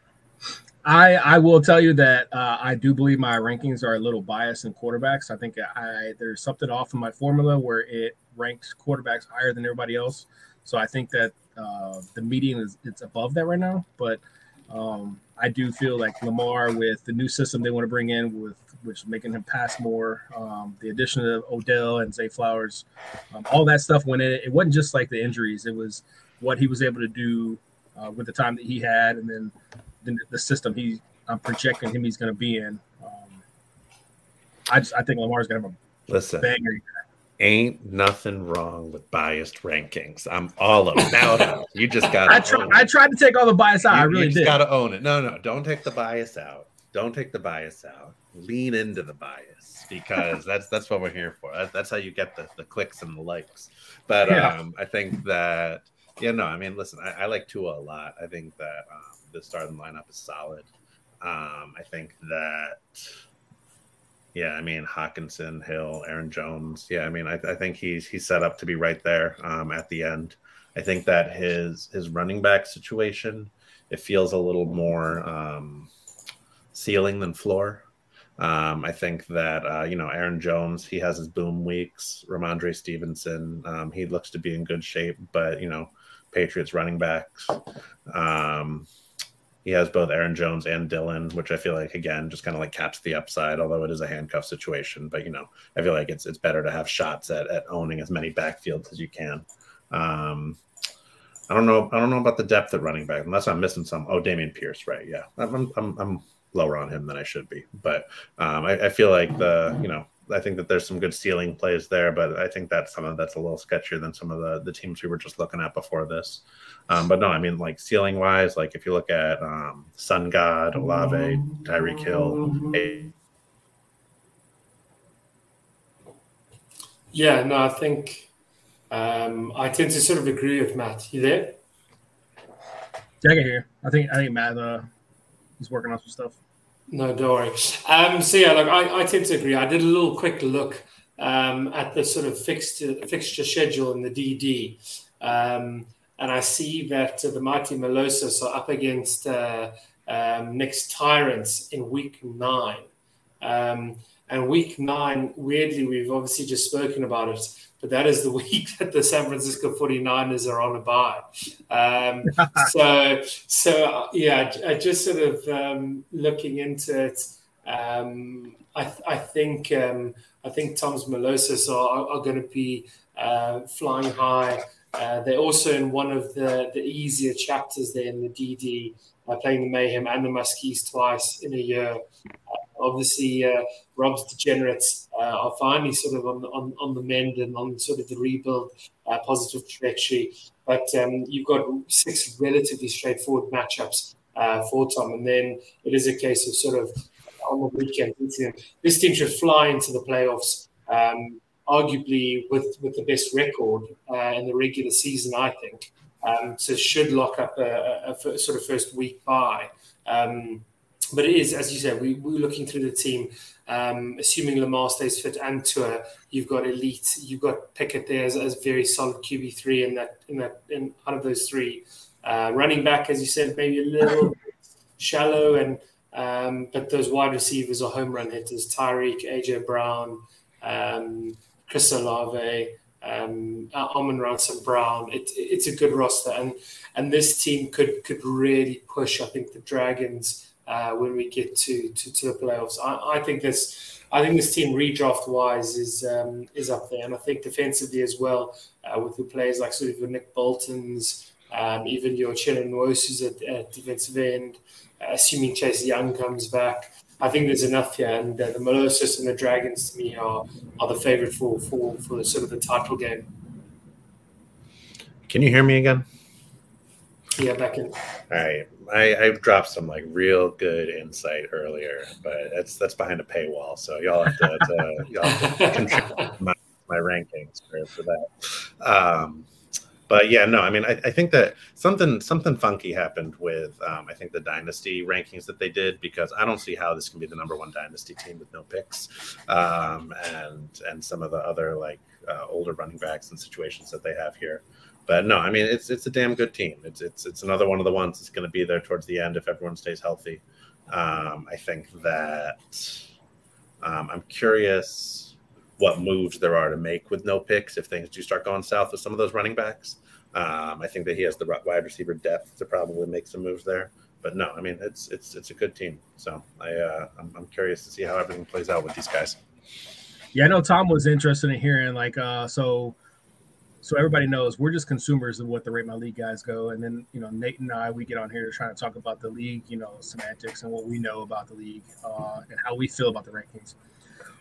I I will tell you that uh, I do believe my rankings are a little biased in quarterbacks. I think I there's something off in my formula where it ranks quarterbacks higher than everybody else. So I think that uh, the median is it's above that right now. But um, I do feel like Lamar with the new system they want to bring in with which is making him pass more, um, the addition of Odell and Zay Flowers, um, all that stuff went in. It wasn't just like the injuries; it was what he was able to do uh, with the time that he had, and then the, the system he I'm projecting him he's going to be in. Um, I just I think Lamar's going to have Listen, a banger. ain't nothing wrong with biased rankings. I'm all about it. You just got. I tried I tried to take all the bias out. I really did. Got to own it. No, no, don't take the bias out. Don't take the bias out. Lean into the bias because that's that's what we're here for. That, that's how you get the, the clicks and the likes. But Yeah. um, I think that yeah, no, I mean, listen, I, I like Tua a lot. I think that um, the starting lineup is solid. Um, I think that yeah, I mean Hockenson, Hill, Aaron Jones. Yeah, I mean I, I think he's he's set up to be right there um, at the end. I think that his his running back situation it feels a little more um, ceiling than floor. Um, I think that uh, you know Aaron Jones, he has his boom weeks. Rhamondre Stevenson, um, he looks to be in good shape, but you know, Patriots running backs. Um, he has both Aaron Jones and Dillon, which I feel like again just kind of like caps the upside, although it is a handcuff situation. But you know, I feel like it's it's better to have shots at, at owning as many backfields as you can. Um, I don't know. I don't know about the depth at running back, unless I'm missing some. Oh, Dameon Pierce, right? Yeah, I'm, I'm, I'm lower on him than I should be, but um, I, I, feel like the, you know, I think that there's some good ceiling plays there, but I think that's some of that's a little sketchier than some of the the teams we were just looking at before this. Um, but no, I mean, like ceiling wise, like if you look at um, Sun God, Olave, Tyreek Hill, a- yeah, no, I think um, I tend to sort of agree with Matt. You there? Yeah, I can hear. I think I think Matt uh, he's working on some stuff. No, don't worry. Um, so yeah, look, I, I tend to agree. I did a little quick look um, at the sort of fixture fixture schedule in the DD, um, and I see that uh, the mighty Malosos are up against uh, um, next Tyrants in week nine. And week nine, weirdly, we've obviously just spoken about it but that is the week that the San Francisco 49ers are on a bye. Um, so, so yeah, I just sort of um, looking into it. Um, I, I, think um, I think Tom's Malosis are, are going to be uh, flying high. Uh, they're also in one of the, the easier chapters there in the DD, uh, playing the Mayhem and the Muskies twice in a year obviously uh, Rob's degenerates uh, are finally sort of on, on, on the mend and on sort of the rebuild uh, positive trajectory. But um, you've got six relatively straightforward matchups uh, for Tom, and then it is a case of sort of on the weekend. This team should fly into the playoffs. Um, arguably with, with the best record uh, in the regular season, I think. Um, so should lock up a, a, a, sort of first week bye. Um, but it is, as you said, we, we're looking through the team. Um, assuming Lamar stays fit and Tua, you've got elite. You've got Pickett there as, as very solid QB three in that in that in out of those three. Uh, running back, as you said, maybe a little shallow, and um, but those wide receivers are home run hitters: Tyreek, AJ Brown, um, Chris Olave, um, Amon-Ra St. Brown. It, it's a good roster, and and this team could could really push. I think the Dragons uh, when we get to, to, to the playoffs. I, I, think this I think this team redraft wise is um, is up there, and I think defensively as well uh, with the players like sort of your Nick Bolton's, um, even your Uchenna Nwosu's at, at defensive end, uh, assuming Chase Young comes back. I think there's enough here, and uh, the Malosis and the Dragons to me are are the favorite for for for the, sort of the title game. Can you hear me again? Yeah, back in. All right. I, I dropped some like real good insight earlier, but that's that's behind a paywall. So y'all have to, to y'all have to contribute my, my rankings for, for that. Um, but yeah, no, I mean, I, I, think that something something funky happened with um, I think the dynasty rankings that they did because I don't see how this can be the number one dynasty team with no picks, um, and and some of the other like uh, older running backs and situations that they have here. But no, I mean it's it's a damn good team. It's it's it's another one of the ones that's going to be there towards the end if everyone stays healthy. Um, I think that um, I'm curious what moves there are to make with no picks if things do start going south with some of those running backs. Um, I think that he has the wide receiver depth to probably make some moves there. But no, I mean it's it's it's a good team. So I uh, I'm, I'm curious to see how everything plays out with these guys. Yeah, I know Tom was interested in hearing like uh, so so everybody knows we're just consumers of what the rate my league guys go. And then you know nate and i we get on here trying to talk about the league you know semantics and what we know about the league uh, and how we feel about the rankings.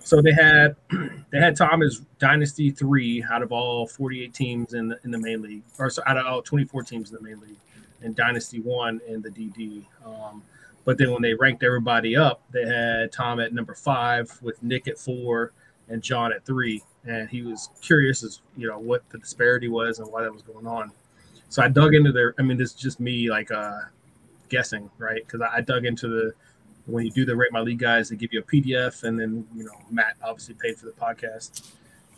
So they had they had tom as dynasty three out of all 48 teams in the in the main league or so out of all 24 teams in the main league and dynasty one in the dd um, but then when they ranked everybody up they had tom at number five with nick at four and john at three and he was curious as you know what the disparity was and why that was going on. So I dug into their. I mean, this is just me like uh, guessing, right? Because I, I, dug into the when you do the rate my league guys, they give you a PDF, and then you know Matt obviously paid for the podcast.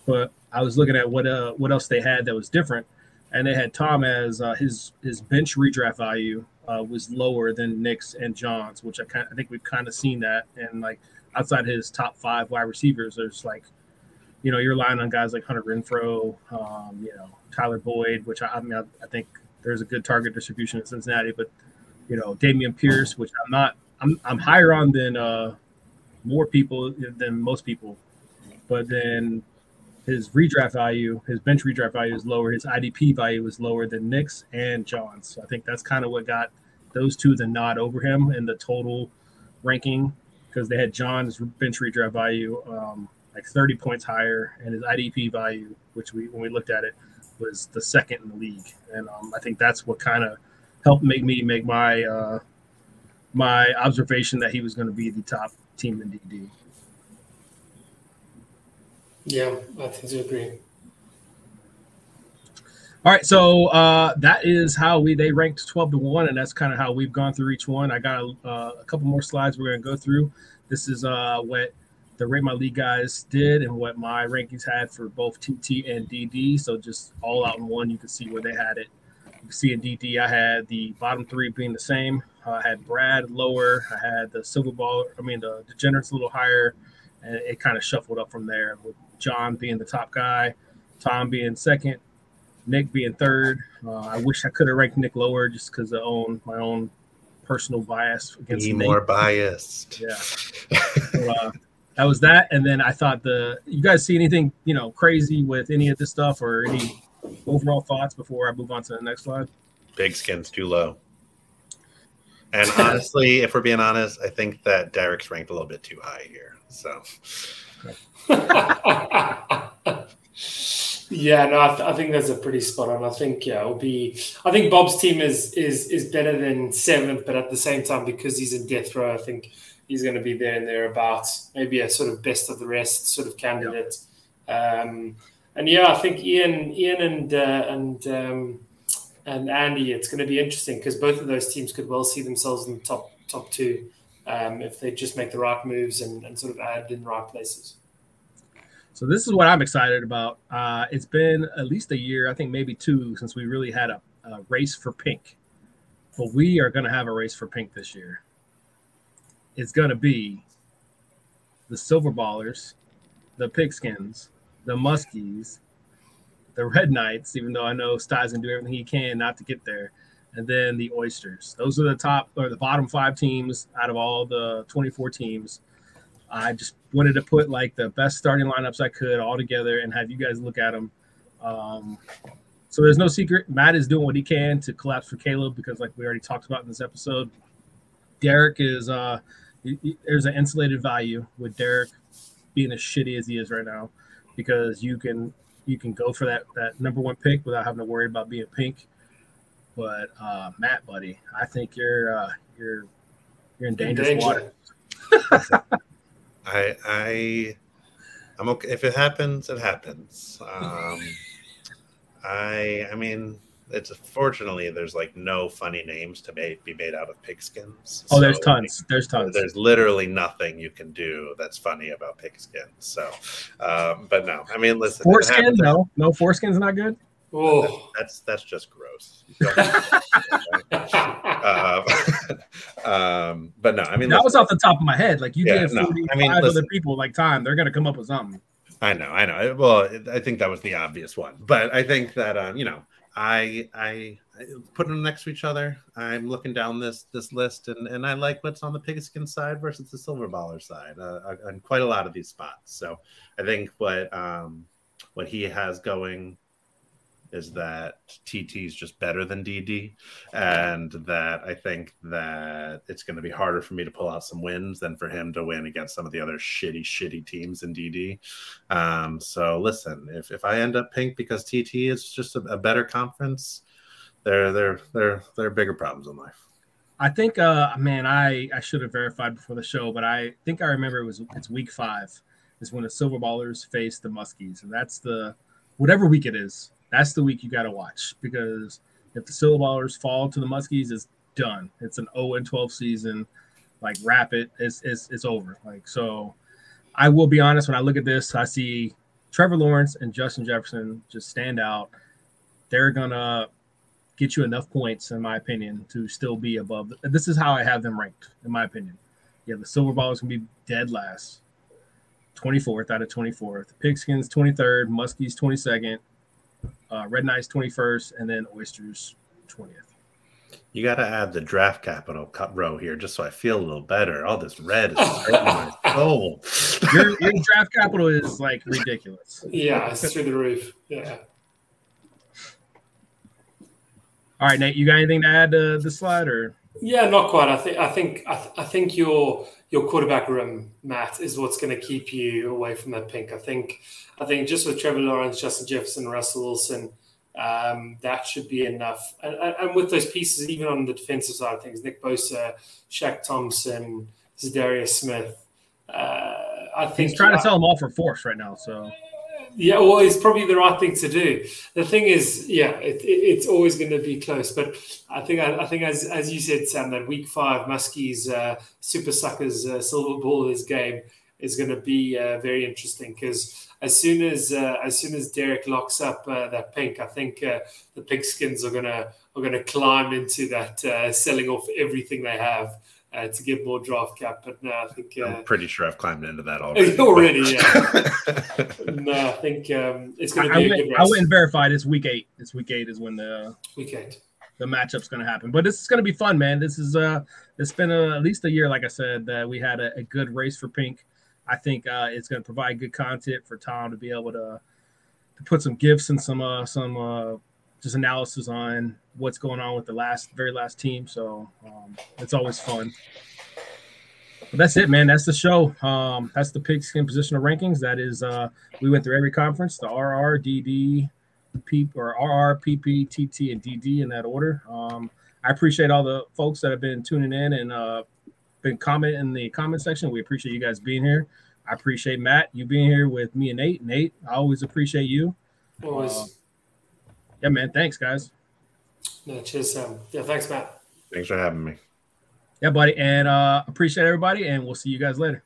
But I was looking at what uh what else they had that was different, and they had Tom as uh, his his bench redraft value uh, was lower than Nick's and John's, which I kind I think we've kind of seen that, and like outside his top five wide receivers, there's like you know, you're relying on guys like Hunter Renfrow, um, you know, Tyler Boyd, which I, I mean, I, I, think there's a good target distribution in Cincinnati, but you know, Dameon Pierce, which I'm not, I'm, I'm higher on than uh, more people than most people, but then his redraft value, his bench redraft value is lower. His IDP value is lower than Nick's and John's. So I think that's kind of what got those two the nod over him in the total ranking because they had John's bench redraft value um, like 30 points higher, and his IDP value, which we when we looked at it, was the second in the league. And um, I think that's what kind of helped make me make my uh, my observation that he was going to be the top team in DD. Yeah, I think you agree. All right, so uh, that is how we they ranked twelve to one, and that's kind of how we've gone through each one. I got a, uh, a couple more slides we're going to go through. This is uh, what the Rate My League guys did and what my rankings had for both TT and DD. So just all out in one, you can see where they had it. You can see in DD, I had the bottom three being the same. I had Brad lower. I had the Silver Ball, I mean, the Degenerates a little higher. And it kind of shuffled up from there with John being the top guy, Tom being second, Nick being third. Uh, I wish I could have ranked Nick lower just because of own my own personal bias against Be more biased. Yeah. so, uh, that was that. And then I thought the you guys see anything you know crazy with any of this stuff or any overall thoughts before I move on to the next slide? Pigskin's too low. And honestly, if we're being honest, I think that Derek's ranked a little bit too high here. So. yeah, no, I, th- I, think that's a pretty spot on. I think yeah, it'll be. I think Bob's team is is is better than seventh, but at the same time, because he's in death row, I think he's going to be there and thereabouts, maybe a sort of best of the rest sort of candidate. Um, and yeah, I think Ian, Ian and uh, and um, and Andy, it's going to be interesting because both of those teams could well see themselves in the top top two um, if they just make the right moves and, and sort of add in the right places. So this is what I'm excited about. Uh, it's been at least a year, I think maybe two, since we really had a, a race for pink. But we are going to have a race for pink this year is going to be the Silver Ballers, the Pigskins, the Muskies, the Red Knights, even though I know going to do everything he can not to get there, and then the Oysters. Those are the top or the bottom five teams out of all the 24 teams. I just wanted to put like the best starting lineups I could all together and have you guys look at them. Um, so there's no secret. Matt is doing what he can to collapse for Caleb because, like we already talked about in this episode, Derek is uh, there's an insulated value with Derek being as shitty as he is right now, because you can you can go for that that number one pick without having to worry about being pink. But uh, Matt, buddy, I think you're uh, you're you're in dangerous in danger. water. I I I'm okay if it happens, it happens. Um, I I mean it's fortunately there's like no funny names to make, be made out of pigskins. Oh, so there's tons. There's tons. There's literally nothing you can do that's funny about pigskins. So, um, but no, I mean, listen. Foreskin? No, no foreskin's not good. Oh, that's that's just gross. uh, um, but no, I mean that listen, was off the top of my head. Like you yeah, give no, I mean, listen, other people like time, they're gonna come up with something. I know, I know. Well, I think that was the obvious one, but I think that um, you know I I put them next to each other. I'm looking down this this list, and and I like what's on the pigskin side versus the silver baller side, uh, on uh, quite a lot of these spots. So I think what um what he has going is that TT is just better than DD, and that I think that it's going to be harder for me to pull out some wins than for him to win against some of the other shitty, shitty teams in DD. Um, so listen, if, if I end up pink because TT is just a, a better conference, there there there there are bigger problems in life. I think, uh, man, I I should have verified before the show, but I think I remember it was it's week five is when the Silver Ballers face the Muskies, and that's the whatever week it is that's the week you got to watch because if the Silver Ballers fall to the Muskies, it's done. It's an 0 and 12 season. like wrap it, it's it's it's over. Like so, I will be honest. When I look at this, I see Trevor Lawrence and Justin Jefferson just stand out. They're gonna get you enough points, in my opinion, to still be above. This is how I have them ranked, in my opinion. Yeah, the Silver Ball is gonna be dead last, 24th out of 24th. Pigskins 23rd, Muskies 22nd, uh, Red Knights 21st, and then Oysters 20th. You got to add the draft capital cut row here just so I feel a little better. All this red is hurting my soul. Your, your draft capital is like ridiculous. Yeah, it's through the roof. Yeah. All right, Nate, you got anything to add to the slide or? Yeah, not quite. I think I think I, th- I think your your quarterback room, Matt, is what's going to keep you away from that pink. I think I think just with Trevor Lawrence, Justin Jefferson, Russell Wilson, um, that should be enough. And, and, with those pieces, even on the defensive side of things, Nick Bosa, Shaq Thompson, Za'Darius Smith. Uh, I think he's trying to sell them all for force right now. So yeah, well, it's probably the right thing to do. The thing is, yeah, it, it, it's always going to be close. But I think, I, I, think, as as you said, Sam, that Week Five Muskies uh, Super Suckers uh, Silver Ball this game is going to be uh, very interesting because as soon as uh, as soon as Derek locks up uh, that pink, I think uh, the Pigskins are gonna are gonna climb into that selling off everything they have uh, to get more draft cap. But no, I think uh, I'm pretty sure I've climbed into that already. already, yeah. no, I think um, it's going to be. I, went, I went and verified. It's week eight. It's week eight is when the week eight the matchup's going to happen. But this is going to be fun, man. This is uh, it's been a, at least a year, like I said, that we had a, a good race for pink. I think uh, it's going to provide good content for Tom to be able to to put some gifts and some uh, some uh, just analysis on what's going on with the last very last team. So um, it's always fun. But that's it, man. That's the show. Um, that's the pigskin positional rankings. That is, uh, we went through every conference, the RR, DD, P or RR, PP, TT, and DD in that order. Um, I appreciate all the folks that have been tuning in and uh, been commenting in the comment section. We appreciate you guys being here. I appreciate Matt you being here with me and Nate. Nate, I always appreciate you. Always. Uh, yeah, man. Thanks, guys. No, cheers, Sam. Yeah, thanks, Matt. Thanks for having me. Yeah, buddy. And uh appreciate everybody, and we'll see you guys later.